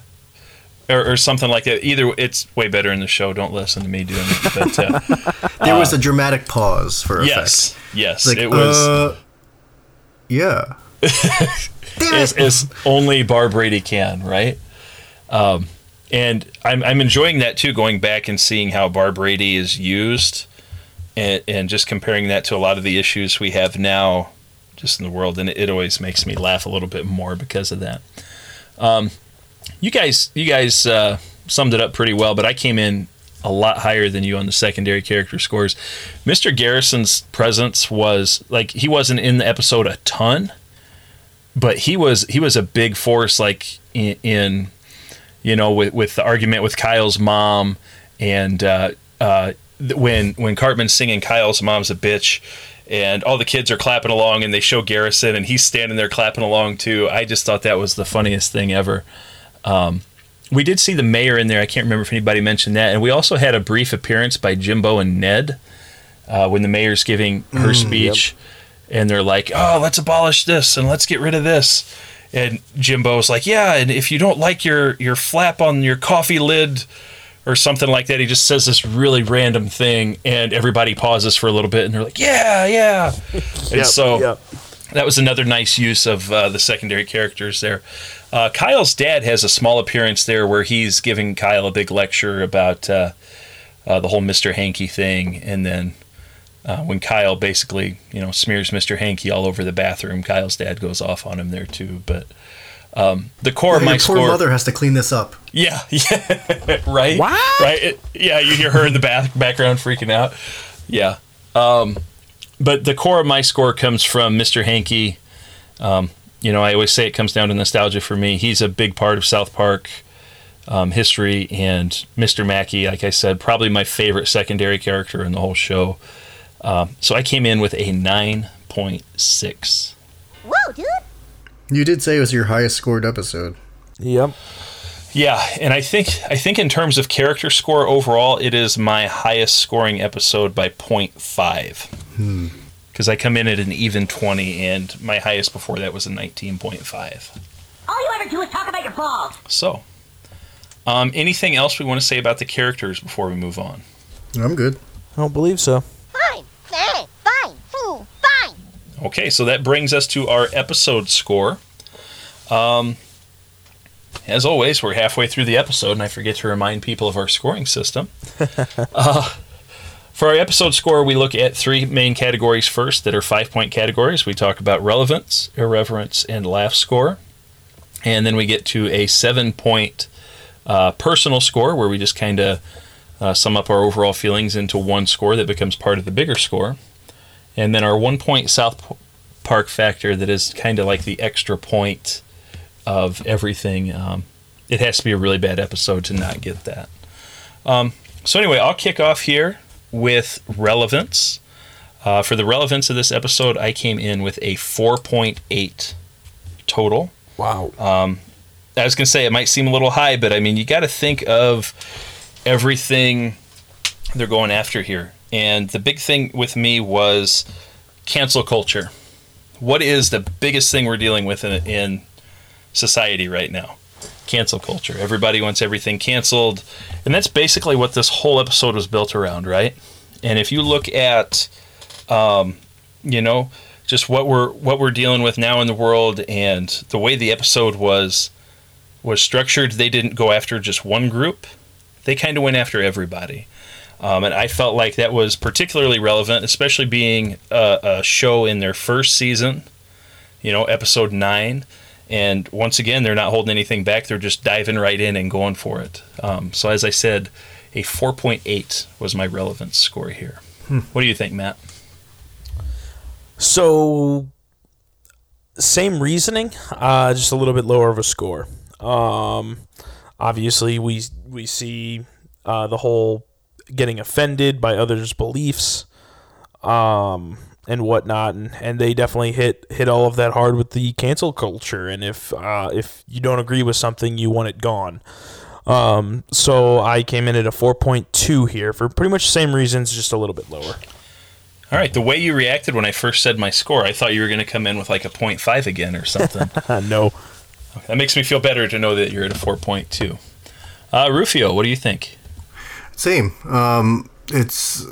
Or, or something like that. Either it's way better in the show. Don't listen to me doing it. But uh, <laughs> There was a dramatic pause for effect. yes, yes, Like, it was uh, yeah. <laughs> as, as only Barbrady can, right? Um, and I'm, I'm enjoying that too, going back and seeing how Barbrady is used and, and just comparing that to a lot of the issues we have now just in the world. And it, it always makes me laugh a little bit more because of that. Um, you guys, you guys uh, summed it up pretty well, but I came in a lot higher than you on the secondary character scores. Mr. Garrison's presence was like he wasn't in the episode a ton, but he was he was a big force like in, in you know with with the argument with Kyle's mom and uh, uh, when when Cartman's singing Kyle's mom's a bitch and all the kids are clapping along and they show Garrison and he's standing there clapping along too. I just thought that was the funniest thing ever. Um, we did see the mayor in there. I can't remember if anybody mentioned that. And we also had a brief appearance by Jimbo and Ned uh, when the mayor's giving her speech. And they're like, oh, let's abolish this and let's get rid of this. And Jimbo's like, yeah, and if you don't like your, your flap on your coffee lid or something like that, he just says this really random thing. And everybody pauses for a little bit and they're like, yeah, yeah. <laughs> and Yep, so yep. That was another nice use of uh, the secondary characters there. Uh, Kyle's dad has a small appearance there where he's giving Kyle a big lecture about uh, uh, the whole Mr. Hankey thing, and then uh, when Kyle basically you know smears Mr. Hankey all over the bathroom, Kyle's dad goes off on him there too. But um, the core of Your my poor score, mother has to clean this up. yeah, <laughs> yeah, right, What? right, It- yeah. You hear her in the back background freaking out, yeah. Um, but the core of my score comes from Mr. Hankey. Um, you know, I always say it comes down to nostalgia for me. He's a big part of South Park um, history, and Mr. Mackey, like I said, probably my favorite secondary character in the whole show. Um, so I came in with a nine point six. Whoa, dude. You did say it was your highest scored episode. Yep. Yeah, and I think I think in terms of character score overall, it is my highest scoring episode by 0.5. Because I come in at an even 20, and my highest before that was a 19.5. All you ever do is talk about your balls. So, um, anything else we want to say about the characters before we move on? I'm good. I don't believe so. Fine. Fine. Fine. Fool. Fine. Okay, so that brings us to our episode score. Um, as always, we're halfway through the episode, and I forget to remind people of our scoring system. <laughs> uh, for our episode score, we look at three main categories first that are five point categories. We talk about relevance, irreverence, and laugh score. And then we get to a seven point uh, personal score where we just kind of uh, sum up our overall feelings into one score that becomes part of the bigger score. and then our one point South Park factor that is kind of like the extra point of everything. Um, it has to be a really bad episode to not get that. Um, so anyway, I'll kick off here with relevance. Uh, for the relevance of this episode, I came in with a 4.8 total. Wow. I was going to say it might seem a little high, but I mean, you got to think of everything they're going after here. And the big thing with me was cancel culture. What is the biggest thing we're dealing with in, in society right now? Cancel culture. Everybody wants everything canceled. And that's basically what this whole episode was built around, right? And if you look at, um, you know, just what we're what we're dealing with now in the world and the way the episode was was structured, they didn't go after just one group. They kind of went after everybody. Um, and I felt like that was particularly relevant, especially being a, a show in their first season, you know, episode nine. And once again, they're not holding anything back. They're just diving right in and going for it. Um, so, as I said, a 4.8 was my relevance score here. What do you think, Matt? So, same reasoning, uh, just a little bit lower of a score. Um, obviously, we we see uh, the whole getting offended by others' beliefs, um, and whatnot, and, and they definitely hit hit all of that hard with the cancel culture. And if uh, if you don't agree with something, you want it gone. Um, so I came in at a four point two here for pretty much the same reasons, just a little bit lower. All right, the way you reacted when I first said my score, I thought you were going to come in with like a 0.5 again or something. <laughs> No. that makes me feel better to know that you're at a 4.2. Uh, Rufio, what do you think? Same. Um, it's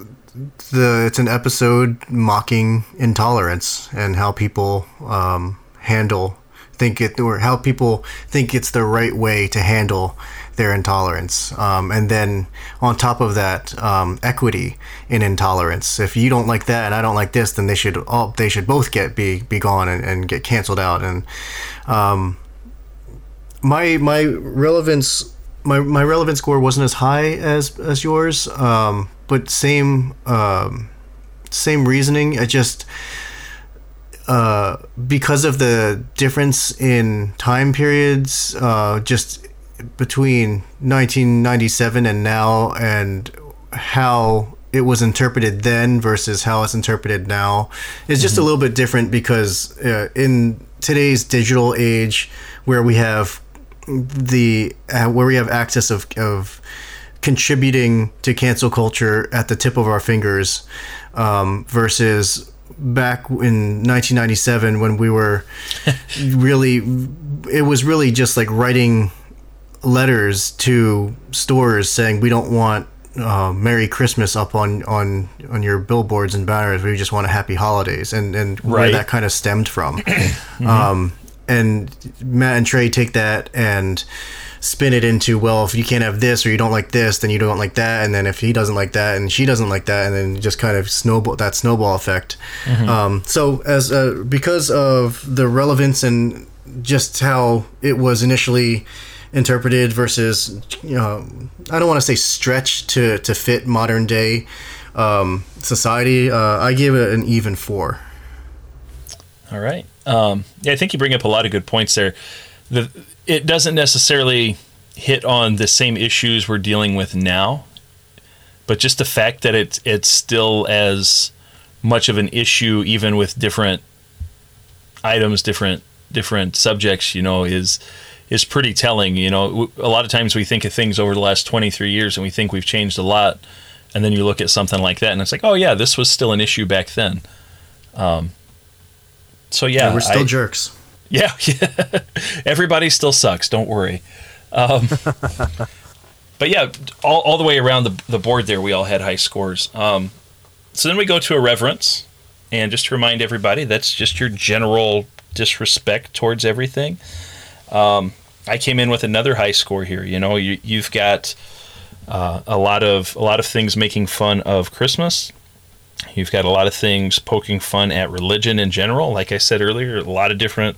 the it's an episode mocking intolerance and how people um, handle think it or how people think it's the right way to handle their intolerance. Um, and then on top of that, um, equity in intolerance. If you don't like that and I don't like this, then they should all they should both get be be gone and, and get canceled out. And um, my my relevance my, my relevant score wasn't as high as as yours, um, but same um, same reasoning. I just uh, because of the difference in time periods, uh, just between 1997 and now, and how it was interpreted then versus how it's interpreted now, is just a little bit different because uh, in today's digital age, where we have the uh, where we have access of of contributing to cancel culture at the tip of our fingers um, versus back in 1997 when we were <laughs> really it was really just like writing letters to stores saying we don't want uh, Merry Christmas up on, on on your billboards and banners. We just want a Happy Holidays, and and where that kind of stemmed from. <clears throat> um, and Matt and Trey take that and spin it into well, if you can't have this or you don't like this, then you don't like that, and then if he doesn't like that and she doesn't like that, and then just kind of snowball that snowball effect. Um, so as uh, because of the relevance and just how it was initially interpreted versus you know I don't want to say stretched to to fit modern day um, society. Uh, I give it an even four. All right. Um, yeah, I think you bring up a lot of good points there. The it doesn't necessarily hit on the same issues we're dealing with now, but just the fact that it's it's still as much of an issue, even with different items, different different subjects, you know, is is pretty telling. You know, a lot of times we think of things over the last twenty three years, and we think we've changed a lot, and then you look at something like that, and it's like, oh yeah, this was still an issue back then. Um, so yeah, we're still I- jerks. Yeah, <laughs> yeah. Everybody still sucks. Don't worry. Um, <laughs> but yeah, all, all the way around the, the board there, we all had high scores. Um, so then we go to irreverence. And just to remind everybody, that's just your general disrespect towards everything. Um, I came in with another high score here. You know, you, you've got uh, a lot of a lot of things making fun of Christmas. You've got a lot of things poking fun at religion in general. Like I said earlier, a lot of different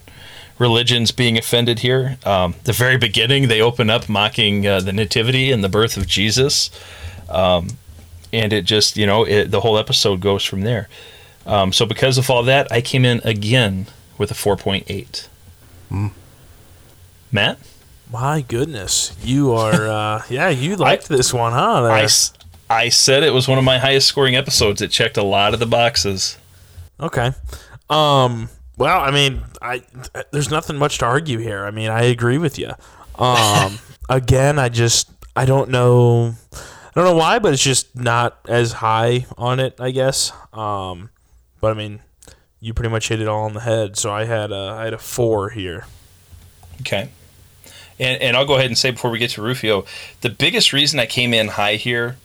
religions being offended here. Um, the very beginning, they open up mocking uh, the nativity and the birth of Jesus, um, and it just you know it, the whole episode goes from there. Um, so because of all that, I came in again with a 4.8. Matt? My goodness, you are. Uh, <laughs> yeah, you liked this one, huh? I, I, s- I said it was one of my highest scoring episodes. It checked a lot of the boxes. Okay. Um. Well, I mean, I there's nothing much to argue here. I mean, I agree with you. Um. <laughs> again, I just I don't know. I don't know why, but it's just not as high on it. I guess. Um. But I mean, you pretty much hit it all on the head. So I had a I had a four here. Okay. And, and I'll go ahead and say before we get to Rufio, the biggest reason I came in high here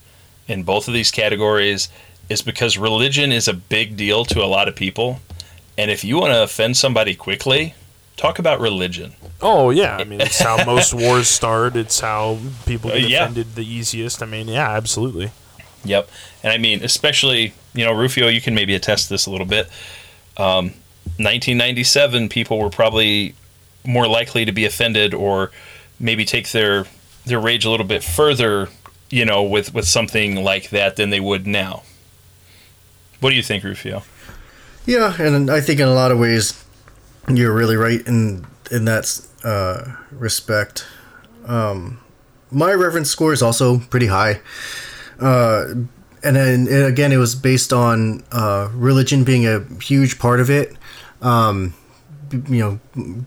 in both of these categories is because religion is a big deal to a lot of people. And if you want to offend somebody quickly, talk about religion. Oh yeah, I mean it's how most <laughs> wars start. It's how people get Uh, yeah. offended the easiest. I mean, yeah, absolutely. Yep. And I mean, especially, you know, Rufio, you can maybe attest this a little bit. Um, 1997, people were probably more likely to be offended or maybe take their their rage a little bit further, you know, with, with something like that than they would now. What do you think, Rufio? Yeah, and I think in a lot of ways you're really right in in that uh, respect. Um, my reference score is also pretty high, uh, and then and again it was based on uh, religion being a huge part of it. Um, you know,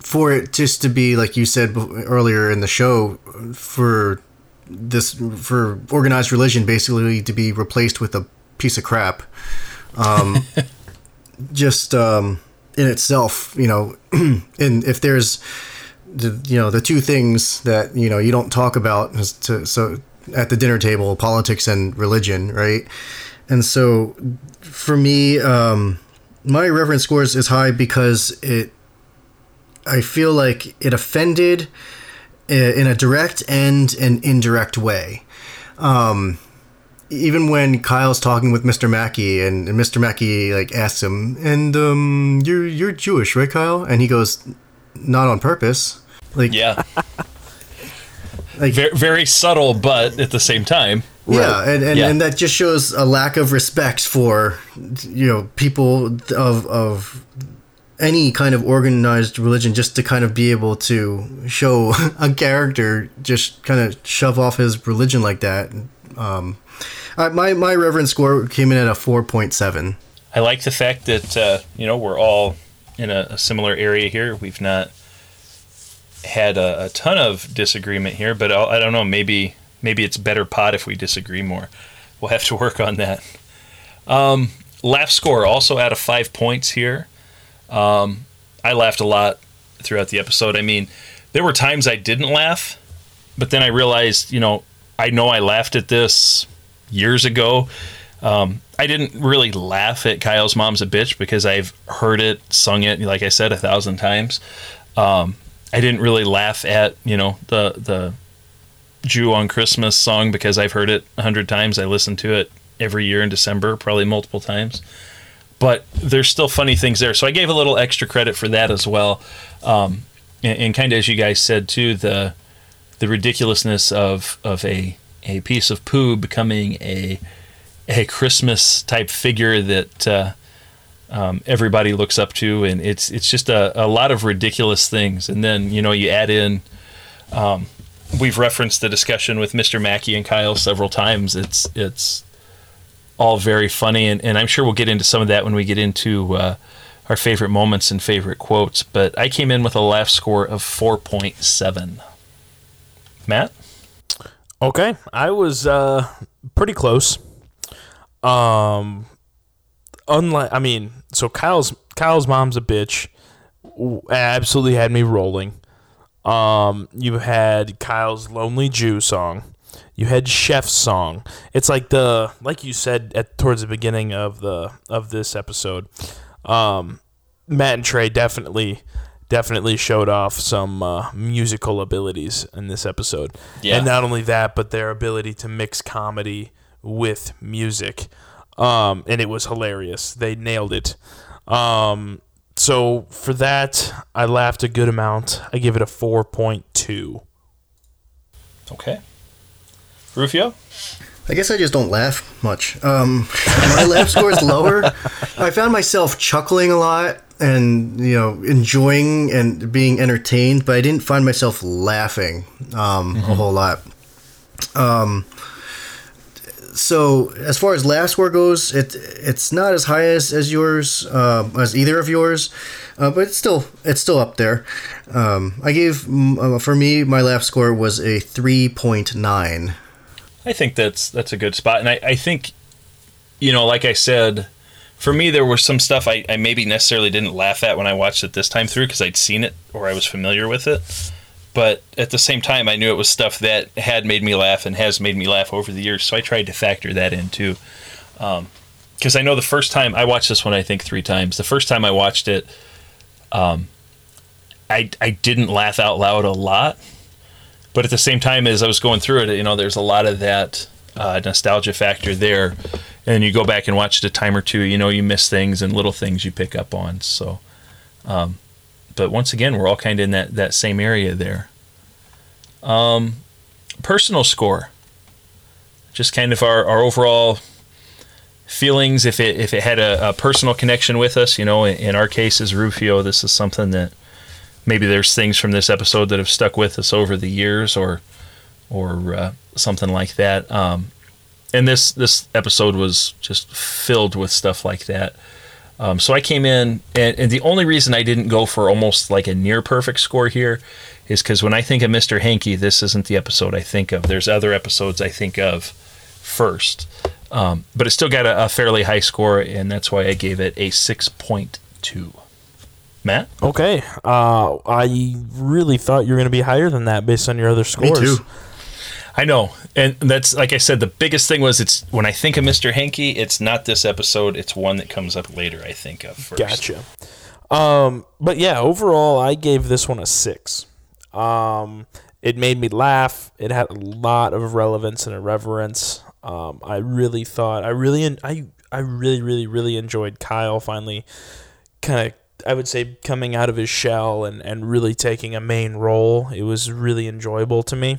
for it just to be like you said earlier in the show, for this for organized religion basically to be replaced with a piece of crap um, <laughs> just um, in itself, you know, <clears throat> and if there's, the, you know, the two things that you know you don't talk about to, so at the dinner table, politics and religion, right? And so, for me, um, my reference scores is high because it, I feel like it offended uh, in a direct and an indirect way. Um, even when Kyle's talking with Mr. Mackey and, and Mr. Mackey like asks him, and um, you're you're Jewish, right, Kyle? And he goes, not on purpose. Like Yeah. <laughs> like very, very subtle, but at the same time. yeah, and and, Yeah. and that just shows a lack of respect for you know people of of any kind of organized religion just to kind of be able to show <laughs> a character just kind of shove off his religion like that. Um, I, my my reverend score came in at a four point seven. I like the fact that uh, you know we're all in a, a similar area here. We've not had a, a ton of disagreement here, but I'll, I don't know. Maybe maybe it's better pot if we disagree more. We'll have to work on that. Um, laugh score also out of five points here. Um, I laughed a lot throughout the episode. I mean, there were times I didn't laugh, but then I realized, you know, I know I laughed at this years ago. Um, I didn't really laugh at Kyle's mom's a bitch because I've heard it, sung it, like I said, a thousand times. Um, I didn't really laugh at you know the the Jew on Christmas song because I've heard it a hundred times. I listen to it every year in December, probably multiple times. But there's still funny things there, so I gave a little extra credit for that as well. Um, and, and kind of as you guys said too, the the ridiculousness of of a a piece of poo becoming a a Christmas type figure that uh, um, everybody looks up to, and it's it's just a, a lot of ridiculous things. And then you know you add in, um, we've referenced the discussion with Mr. Mackey and Kyle several times. It's it's all very funny, and, and I'm sure we'll get into some of that when we get into uh, our favorite moments and favorite quotes. But I came in with a laugh score of four point seven. Matt. Okay, I was uh, pretty close. Um, unlike I mean, so Kyle's Kyle's mom's a bitch. Absolutely had me rolling. Um, you had Kyle's lonely Jew song. You had Chef's song. It's like the like you said at towards the beginning of the of this episode. Um, Matt and Trey definitely definitely showed off some uh, musical abilities in this episode. Yeah. And not only that, but their ability to mix comedy with music. Um, and it was hilarious. They nailed it. Um, so for that, I laughed a good amount. I give it a 4.2. Okay. Rufio. I guess I just don't laugh much. Um, my laugh score is lower. <laughs> I found myself chuckling a lot and you know enjoying and being entertained, but I didn't find myself laughing um, a whole lot. Um, so as far as laugh score goes, it it's not as high as as yours, uh, as either of yours, uh, but it's still it's still up there. Um, I gave uh, for me my laugh score was a three point nine. I think that's that's a good spot, and I, I think, you know, like I said, for me there was some stuff I, I maybe necessarily didn't laugh at when I watched it this time through because I'd seen it or I was familiar with it, but at the same time I knew it was stuff that had made me laugh and has made me laugh over the years, so I tried to factor that in too. Because I know the first time I watched this one, I think three times. The first time I watched it, um, I I didn't laugh out loud a lot but at the same time as I was going through it, you know, there's a lot of that uh, nostalgia factor there. And you go back and watch it a time or two, you know, you miss things and little things you pick up on. So, um, but once again, we're all kind of in that, that same area there. Um, personal score, just kind of our, our overall feelings. If it if it had a, a personal connection with us, you know, in, in our case as Rufio, this is something that maybe there's things from this episode that have stuck with us over the years or or uh, something like that um, and this this episode was just filled with stuff like that um, so I came in and, and the only reason I didn't go for almost like a near perfect score here is because when I think of Mr. Hankey this isn't the episode I think of there's other episodes I think of first um, but it still got a, a fairly high score and that's why I gave it a 6.2 Matt Okay. Uh, I really thought you were going to be higher than that based on your other scores. Me too. I know, and that's like I said. The biggest thing was it's when I think of Mr. Hankey, it's not this episode. It's one that comes up later. I think of first. Gotcha. Um, but yeah, overall, I gave this one a six. Um, it made me laugh. It had a lot of relevance and irreverence. Um, I really thought I really I I really really really enjoyed Kyle finally kind of I would say coming out of his shell and and really taking a main role. It was really enjoyable to me.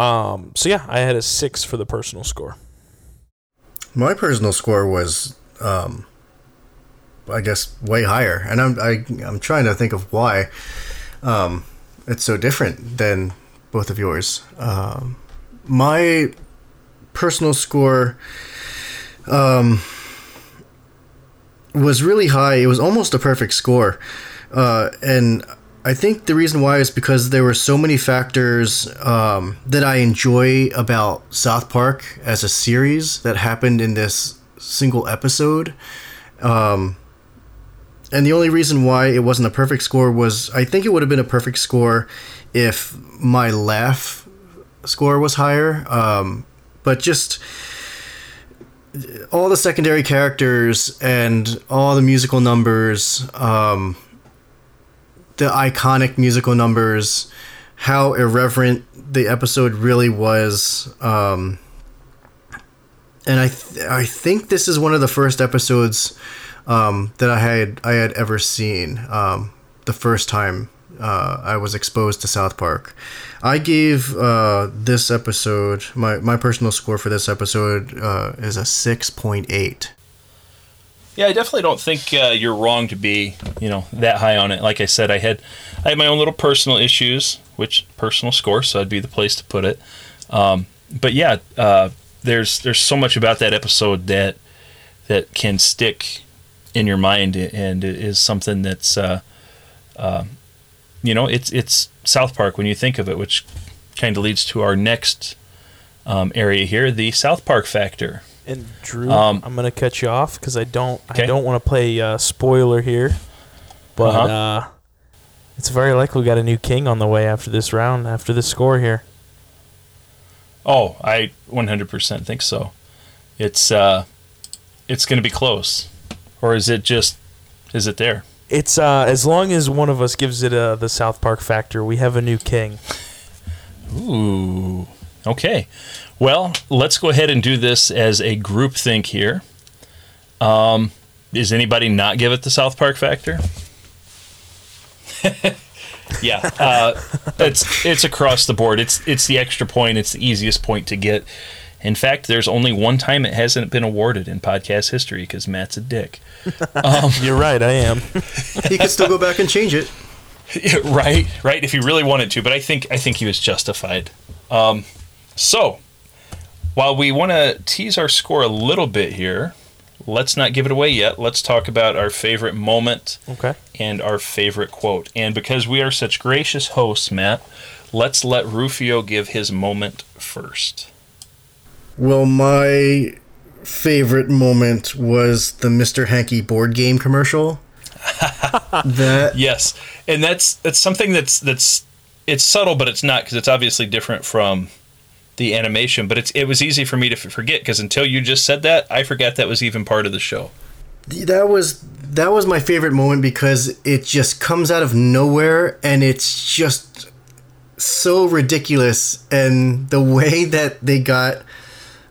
Um, so yeah, I had a six for the personal score. My personal score was, um, I guess, way higher, and I'm I, I'm trying to think of why um, it's so different than both of yours. Um, my personal score um, was really high. It was almost a perfect score, uh, and I think the reason why is because there were so many factors um, that I enjoy about South Park as a series that happened in this single episode. Um, and the only reason why it wasn't a perfect score was I think it would have been a perfect score if my laugh score was higher. Um, but just all the secondary characters and all the musical numbers, um, the iconic musical numbers, how irreverent the episode really was. Um, and I, th- I think this is one of the first episodes um, that I had I had ever seen. Um, the first time uh, I was exposed to South Park, I gave uh, this episode my my personal score for this episode uh, is a six point eight. Yeah, I definitely don't think uh, you're wrong to be, you know, that high on it. Like I said, I had, I had my own little personal issues, which personal score, so I'd be the place to put it. Um, but yeah, uh, there's there's so much about that episode that that can stick in your mind, and is something that's, uh, uh, you know, it's it's South Park when you think of it, which kind of leads to our next um, area here, the South Park factor. And Drew, Um, I'm gonna cut you off because I don't I Okay. don't want to play uh, spoiler here, but Uh-huh. uh, it's very likely we got a new king on the way after this round, after this score here. Oh, I 100% think so. It's uh, it's going to be close, or is it just is it there? It's uh, as long as one of us gives it uh, the South Park factor, we have a new king. Ooh, okay. Well, let's go ahead and do this as a group think here. Um, does anybody not give it the South Park factor? <laughs> yeah, <laughs> uh, it's it's across the board. It's it's the extra point. It's the easiest point to get, In fact, there's only one time it hasn't been awarded in podcast history because Matt's a dick. <laughs> You're right, I am. He could still go back and change it. Yeah, right, right. If he really wanted to, but I think I think he was justified. Um, so, while we want to tease our score a little bit here, let's not give it away yet. Let's talk about our favorite moment Okay. and our favorite quote. And because we are such gracious hosts, Matt, let's let Rufio give his moment first. Well, my favorite moment was the Mr. Hankey board game commercial. <laughs> that Yes, and that's that's something that's that's it's subtle, but it's not because it's obviously different from the animation. But it's it was easy for me to forget because until you just said that, I forgot that was even part of the show. that was that was my favorite moment because it just comes out of nowhere and it's just so ridiculous and the way <laughs> that they got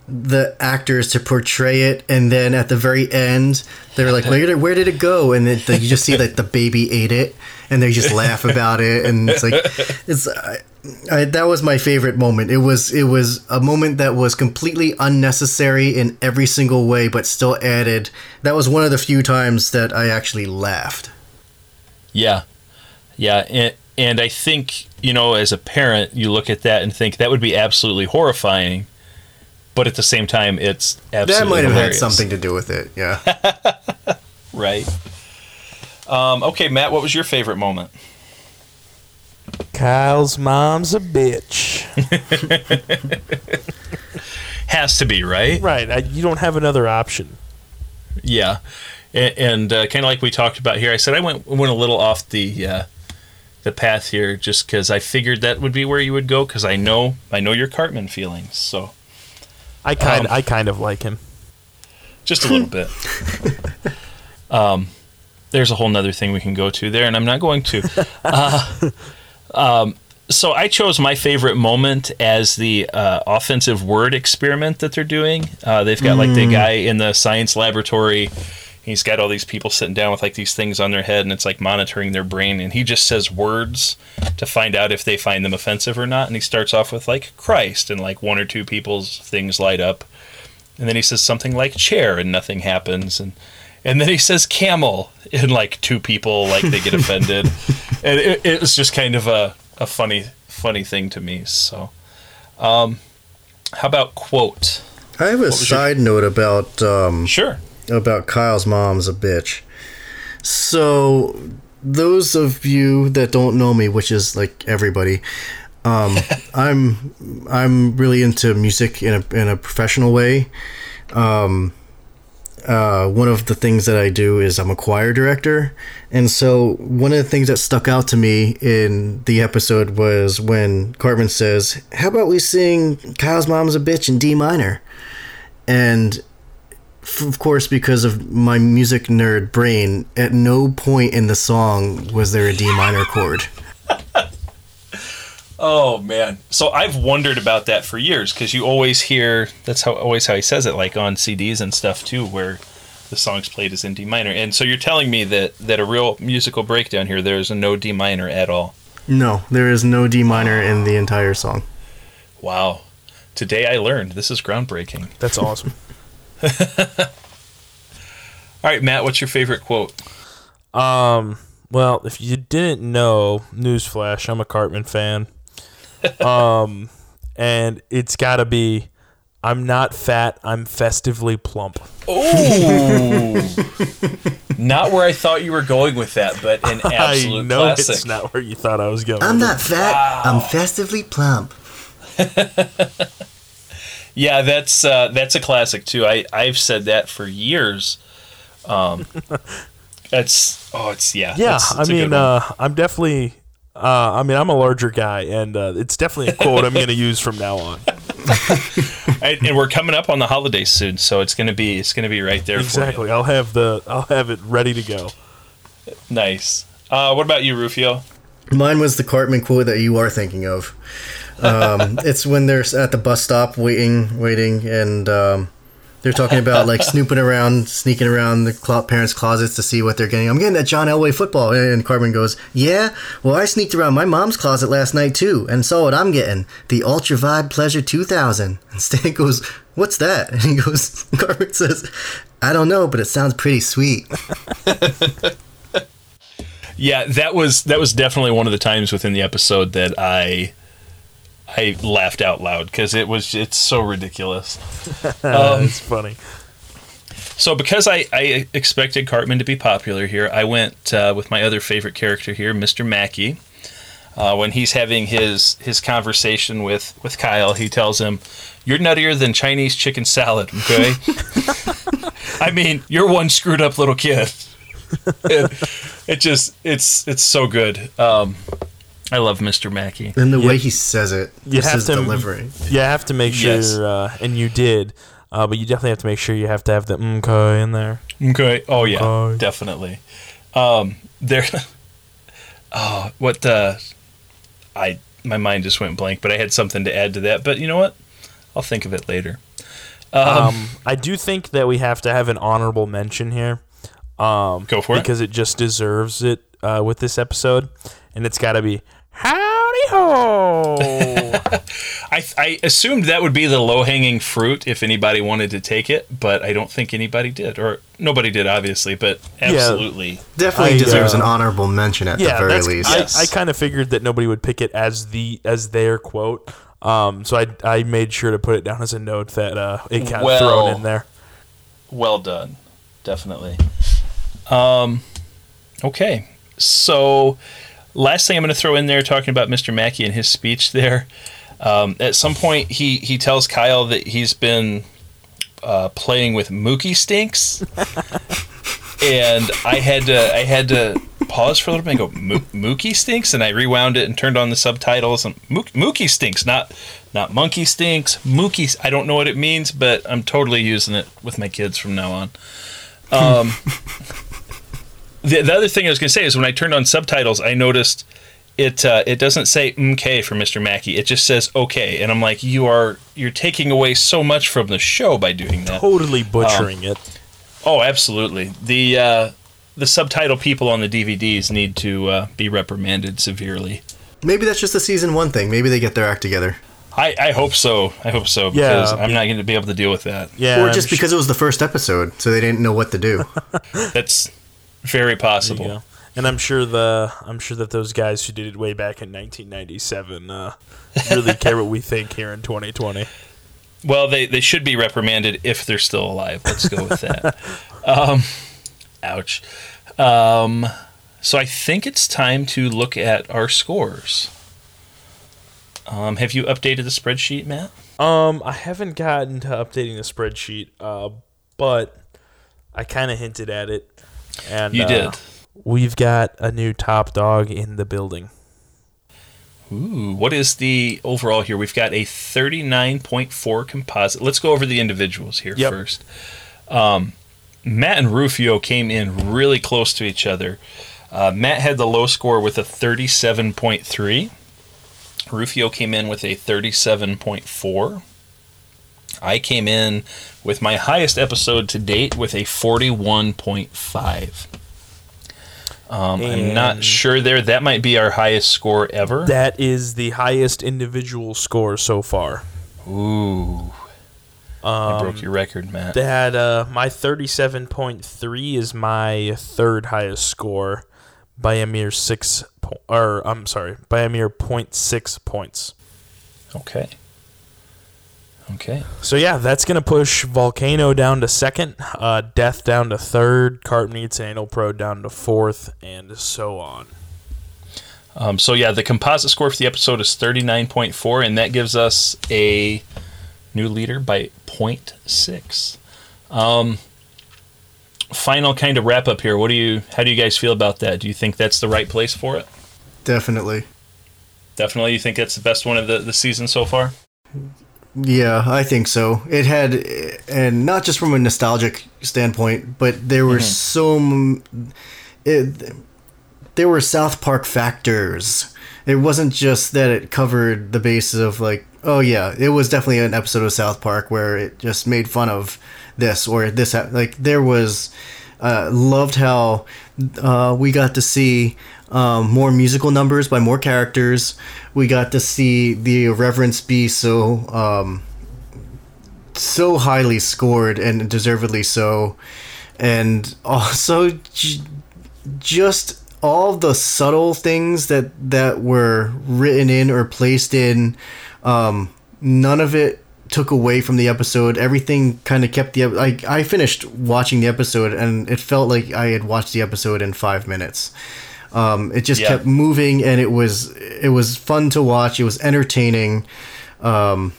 the actors to portray it and then at the very end they're like where did, where did it go and then you just see that the baby ate it and they just laugh about it and it's like <laughs> it's I, I, that was my favorite moment it was it was a moment that was completely unnecessary in every single way but still added that was one of the few times that i actually laughed Yeah, yeah, and and I think you know as a parent, you look at that and think that would be absolutely horrifying, but at the same time, it's absolutely that might have hilarious. had something to do with it yeah <laughs> right? Um, okay, Matt, what was your favorite moment? Kyle's mom's a bitch. <laughs> Has to be right. right. I, you don't have another option. Yeah, and, and uh, kind of like we talked about here, I said I went went a little off the uh, the path here just because I figured that would be where you would go because I know I know your Cartman feelings, so I kind Um, I kind of like him. just a little bit. <laughs> Um, there's a whole nother thing we can go to there, and I'm not going to. <laughs> Uh, um, so I chose my favorite moment as the uh, offensive word experiment that they're doing. Uh, they've got like the guy in the science laboratory. He's got all these people sitting down with like these things on their head, and it's like monitoring their brain. And he just says words to find out if they find them offensive or not. And he starts off with like Christ, and like one or two people's things light up. And then he says something like chair, and nothing happens. And and then he says camel, and like two people like they get offended. <laughs> and it, it was just kind of a, a funny funny thing to me. So, um, how about quote? i have a was your- side note about um, Sure. about Kyle's mom's a bitch. So, those of you that don't know me, which is like everybody, um, <laughs> I'm I'm really into music in a in a professional way. Um, uh, one of the things that I do is I'm a choir director, and so one of the things that stuck out to me in the episode was when Cartman says, "How about we sing Kyle's mom's a bitch in D minor?" and of course, because of my music nerd brain, at no point in the song was there a D minor chord. <laughs> Oh man. So I've wondered about that for years because you always hear that's how always how he says it, like on CDs and stuff too, where the song's played is in D minor. And so you're telling me that that a real musical breakdown here, there's a no D minor at all. No, there is no D minor in the entire song. Wow. Today I learned. This is groundbreaking. That's awesome. <laughs> All right, Matt, what's your favorite quote? Um, well, if you didn't know, newsflash, I'm a Cartman fan. Um, and it's got to be, I'm not fat, I'm festively plump. Oh, not where I thought you were going with that, but an <laughs> absolute I know classic. it's not where you thought I was going. I'm not fat. I'm festively plump. <laughs> Yeah, that's uh, that's a classic too. I I've said that for years. Um, <laughs> that's oh, it's yeah. Yeah, that's- I that's a good mean, uh, I'm definitely. Uh, I mean, I'm a larger guy, and uh, it's definitely a quote I'm going to use from now on. <laughs> I- and we're coming up on the holidays soon, so it's gonna be it's gonna be right there. Exactly. I'll have the. I'll have it ready to go. Nice. Uh, what about you, Rufio? Mine was the Cartman quote that you are thinking of. Um, <laughs> it's when they're at the bus stop waiting, waiting, and um, They're talking about like snooping around, sneaking around the clo- parents' closets to see what they're getting. I'm getting that John Elway football, and Cartman goes, "Yeah, well, I sneaked around my mom's closet last night too, and saw what I'm getting: the Ultra Vibe Pleasure 2000." And Stan goes, "What's that?" And he goes, <laughs> Cartman says, "I don't know, but it sounds pretty sweet." <laughs> Yeah, that was that was definitely one of the times within the episode that I I laughed out loud because it was it's so ridiculous. <laughs> Um, it's funny. So because I, I expected Cartman to be popular here, I went uh, with my other favorite character here, Mr. Mackey. Uh, when he's having his his conversation with with Kyle, he tells him, "You're nuttier than Chinese chicken salad." Okay. <laughs> I mean, you're one screwed up little kid. <laughs> it, it just it's it's so good. Um, I love Mr. Mackey. And the Yeah. way he says it, You just have his to delivery. You have to make sure, Yes. uh, and you did, uh, but you definitely have to make sure you have to have the okay in there. Okay. Oh yeah, Okay. definitely. Um, there. <laughs> oh, what? Uh, I my mind just went blank, but I had something to add to that. But you know what? I'll think of it later. Um, I do think that we have to have an honorable mention here. Um, Go for it. because it just deserves it uh, with this episode, and it's got to be howdy ho. <laughs> I I assumed that would be the low hanging fruit if anybody wanted to take it, but I don't think anybody did, or nobody did, obviously. But absolutely, Definitely I, deserves uh, an honorable mention at yeah, the very that's, least. I, Yes. I kind of figured that nobody would pick it as the as their quote. Um, so I I made sure to put it down as a note that uh, it got Well- thrown in there. well done, definitely. Um, okay, so last thing I'm going to throw in there, talking about Mr. Mackey and his speech there. Um, at some point, he he tells Kyle that he's been uh, playing with Mookie Stinks, <laughs> and I had to I had to pause for a little bit and go "Moo- Mookie Stinks, and I rewound it and turned on the subtitles. And Mook- Mookie Stinks, not not Monkey Stinks. Mookie. I don't know what it means, but I'm totally using it with my kids from now on. Um, <laughs> the, the other thing I was going to say is when I turned on subtitles, I noticed it uh, it doesn't say "mk" for Mr. Mackey. It just says "okay," and I'm like, you are you're taking away so much from the show by doing that. Totally butchering it. Oh, absolutely. The uh, the subtitle people on the DVDs need to uh, be reprimanded severely. Maybe that's just a season one thing. Maybe they get their act together. I, I hope so. I hope so Yeah, because I'm be- not going to be able to deal with that. Yeah, or I'm just su- because it was the first episode, so they didn't know what to do. <laughs> That's very possible. And I'm sure the I'm sure that those guys who did it way back in 1997 uh, really care what we think here in 2020. Well, they, they should be reprimanded if they're still alive. Let's go with that. <laughs> um, ouch. Um, so I think it's time to look at our scores. Um, have you updated the spreadsheet, Matt? Um, I haven't gotten to updating the spreadsheet, uh, but I kind of hinted at it. And You uh, did. We've got a new top dog in the building. Ooh, what is the overall here? We've got a 39.4 composite. Let's go over the individuals here Yep. first. Um, Matt and Rufio came in really close to each other. Uh, Matt had the low score with a 37.3. Rufio came in with a 37.4. I came in with my highest episode to date with a 41.5. Um, I'm not sure there. That might be our highest score ever. That is the highest individual score so far. Ooh. I Um, broke your record, Matt. That uh, my 37.3 is my third highest score by a mere six po- or I'm sorry, by a mere 0.6 points. Okay. Okay. So yeah, that's gonna push Volcano down to second, uh, Death down to third, Cartman Gets an Anal Probe down to fourth, and so on. Um, so yeah, the composite score for the episode is 39.4, and that gives us a new leader by 0.6. Um, final kind of wrap up here. What do you? How do you guys feel about that? Do you think that's the right place for it? Definitely. Definitely, you think that's the best one of the, the season so far? Yeah, I think so. It had, and not just from a nostalgic standpoint, but there were mm-hmm. so. It, there were South Park factors. It wasn't just that it covered the basis of like, oh yeah, it was definitely an episode of South Park where it just made fun of this or this. Like there was, uh, loved how uh, we got to see um, more musical numbers by more characters. We got to see the irreverence be so um, so highly scored and deservedly so, and also j- just all the subtle things that that were written in or placed in. Um, none of it took away from the episode. Everything kind of kept the like I finished watching the episode and it felt like I had watched the episode in five minutes. Um, it just Yeah. kept moving and it was it was fun to watch. It was entertaining. Um,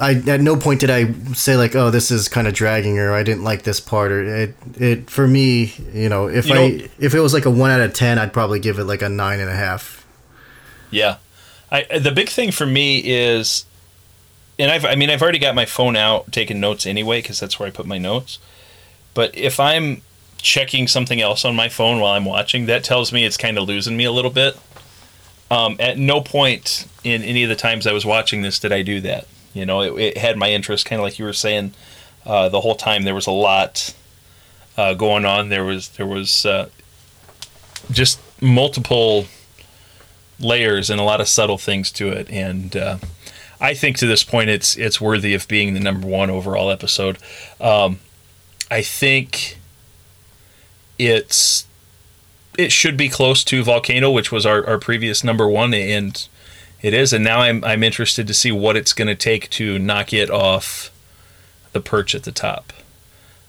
I at no point did I say like, oh, this is kind of dragging or I didn't like this part or it it for me, you know, if You I know- if it was like a one out of ten, I'd probably give it like a nine and a half. Yeah, I the big thing for me is, and I've I mean I've already got my phone out taking notes anyway because that's where I put my notes. But if I'm checking something else on my phone while I'm watching, that tells me it's kind of losing me a little bit. Um, at no point in any of the times I was watching this did I do that. You know, it, it had my interest, kind of like you were saying. Uh, the whole time there was a lot uh, going on. There was there was uh, just multiple layers and a lot of subtle things to it. And uh, I think to this point, it's it's worthy of being the number one overall episode. Um, I think it's it should be close to Volcano, which was our, our previous number one, and it is. And now I'm I'm interested to see what it's going to take to knock it off the perch at the top.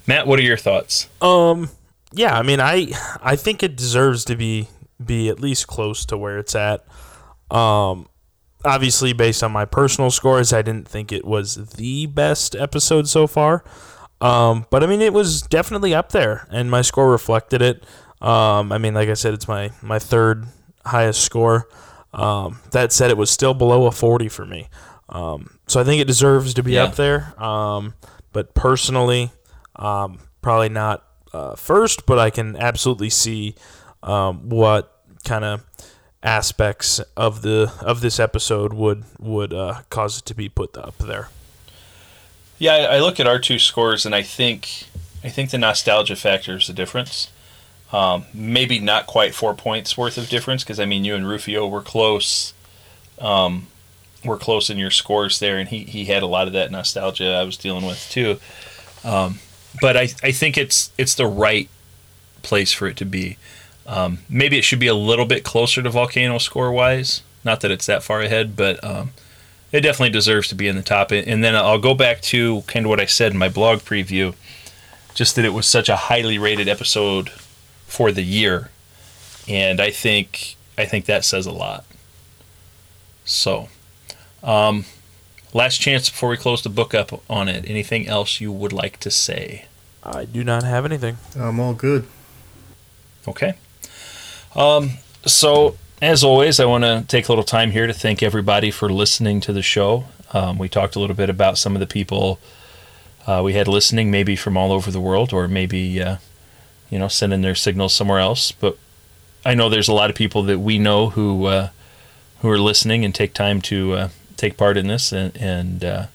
Matt, what are your thoughts? Um, yeah, I mean, I I think it deserves to be be at least close to where it's at. Um, obviously, based on my personal scores, I didn't think it was the best episode so far. Um, but I mean, it was definitely up there, and my score reflected it. Um, I mean, like I said, it's my my third highest score. Um, that said, it was still below a forty for me. Um, so I think it deserves to be Yeah. up there. Um, but personally, um, probably not uh, first, but I can absolutely see um, what kind of aspects of the of this episode would would uh, cause it to be put up there. Yeah, I I look at our two scores, and I think I think the nostalgia factor is the difference. Um, maybe not quite four points worth of difference because I mean you and Rufio were close. Um, were close in your scores there, and he, he had a lot of that nostalgia I was dealing with too. Um, but I I think it's it's the right place for it to be. Um, maybe it should be a little bit closer to Volcano score wise. Not that it's that far ahead, but um, it definitely deserves to be in the top. And then I'll go back to kind of what I said in my blog preview, just that it was such a highly rated episode for the year, and I think I think that says a lot. So, um, last chance before we close the book up on it. Anything else you would like to say? I do not have anything. I'm all good. Okay. Um, so, as always, I want to take a little time here to thank everybody for listening to the show. Um, we talked a little bit about some of the people uh, we had listening, maybe from all over the world, or maybe, uh, you know, sending their signals somewhere else. But I know there's a lot of people that we know who uh, who are listening and take time to uh, take part in this, and, and uh,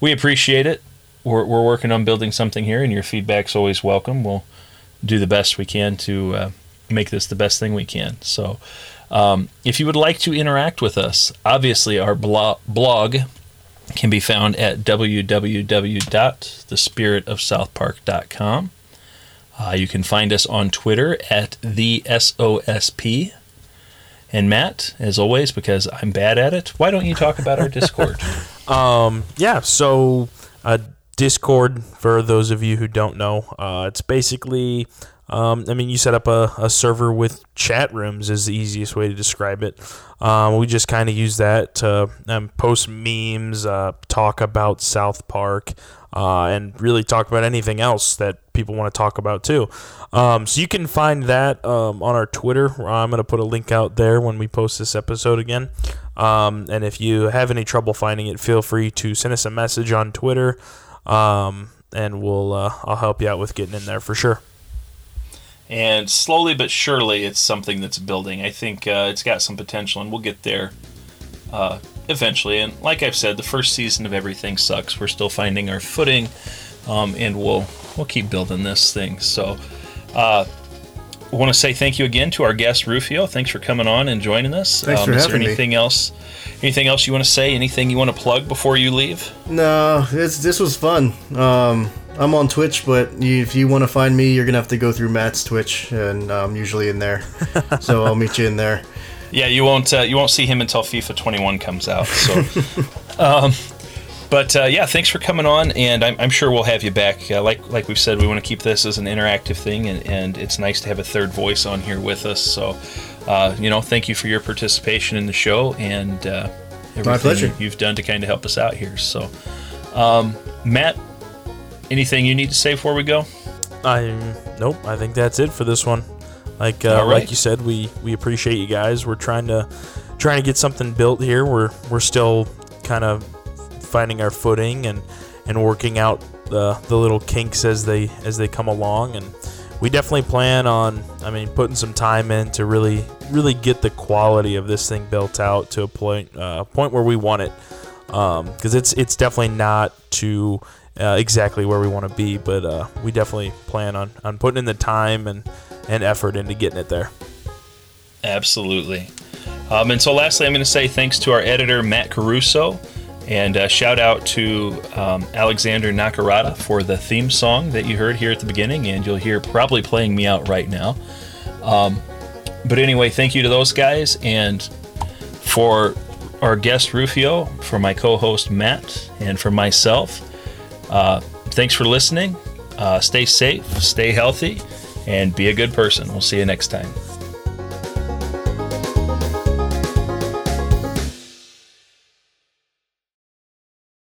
we appreciate it. We're, we're working on building something here, and your feedback's always welcome. We'll do the best we can to uh, make this the best thing we can. So, um, if you would like to interact with us, obviously our blo- blog can be found at www.thespiritofsouthpark.com. Uh, you can find us on Twitter at the SOSP. And Matt, as always, because I'm bad at it, why don't you talk about our Discord? <laughs> Um, yeah, so uh, Discord, for those of you who don't know, uh, it's basically, um, I mean, you set up a, a server with chat rooms, is the easiest way to describe it. Um, we just kind of use that to um, post memes, uh, talk about South Park, uh, and really talk about anything else that people want to talk about too. Um, so you can find that um, on our Twitter. I'm going to put a link out there when we post this episode again. Um, and if you have any trouble finding it, feel free to send us a message on Twitter, and we'll uh, I'll help you out with getting in there for sure. And slowly but surely, it's something that's building. I think uh, it's got some potential, and we'll get there uh, eventually. And like I've said, the first season of everything sucks. We're still finding our footing, um, and we'll we'll keep building this thing. So. Uh, I want to say thank you again to our guest Rufio. Thanks for coming on and joining us. Thanks for is having there me. anything else? Anything else you want to say? Anything you want to plug before you leave? No, this this was fun. Um, I'm on Twitch, but if you want to find me, you're gonna have to go through Matt's Twitch, and I'm usually in there. <laughs> so I'll meet you in there. Yeah, you won't uh, you won't see him until FIFA 21 comes out. So, <laughs> um, but uh, yeah, thanks for coming on, and I'm, I'm sure we'll have you back. Uh, like like we've said, we want to keep this as an interactive thing, and, and it's nice to have a third voice on here with us. So, uh, you know, thank you for your participation in the show and uh, everything pleasure. you've done to kind of help us out here. So, um, Matt, anything you need to say before we go? I nope. I think that's it for this one. Like uh, right. like you said, we we appreciate you guys. We're trying to trying to get something built here. We're we're still kind of finding our footing and and working out the the little kinks as they as they come along. And we definitely plan on. I mean, putting some time in to really really get the quality of this thing built out to a point uh, point where we want it. Because it's it's definitely not to uh, exactly where we want to be, but uh, we definitely plan on, on putting in the time and, and effort into getting it there. Absolutely. Um, and so, lastly, I'm going to say thanks to our editor, Matt Caruso, and uh, shout out to um, Alexander Nakarada for the theme song that you heard here at the beginning, and you'll hear probably playing me out right now. Um, but anyway, thank you to those guys, and for our guest Rufio, for my co host Matt, and for myself, uh, thanks for listening. Uh, stay safe, stay healthy, and be a good person. We'll see you next time.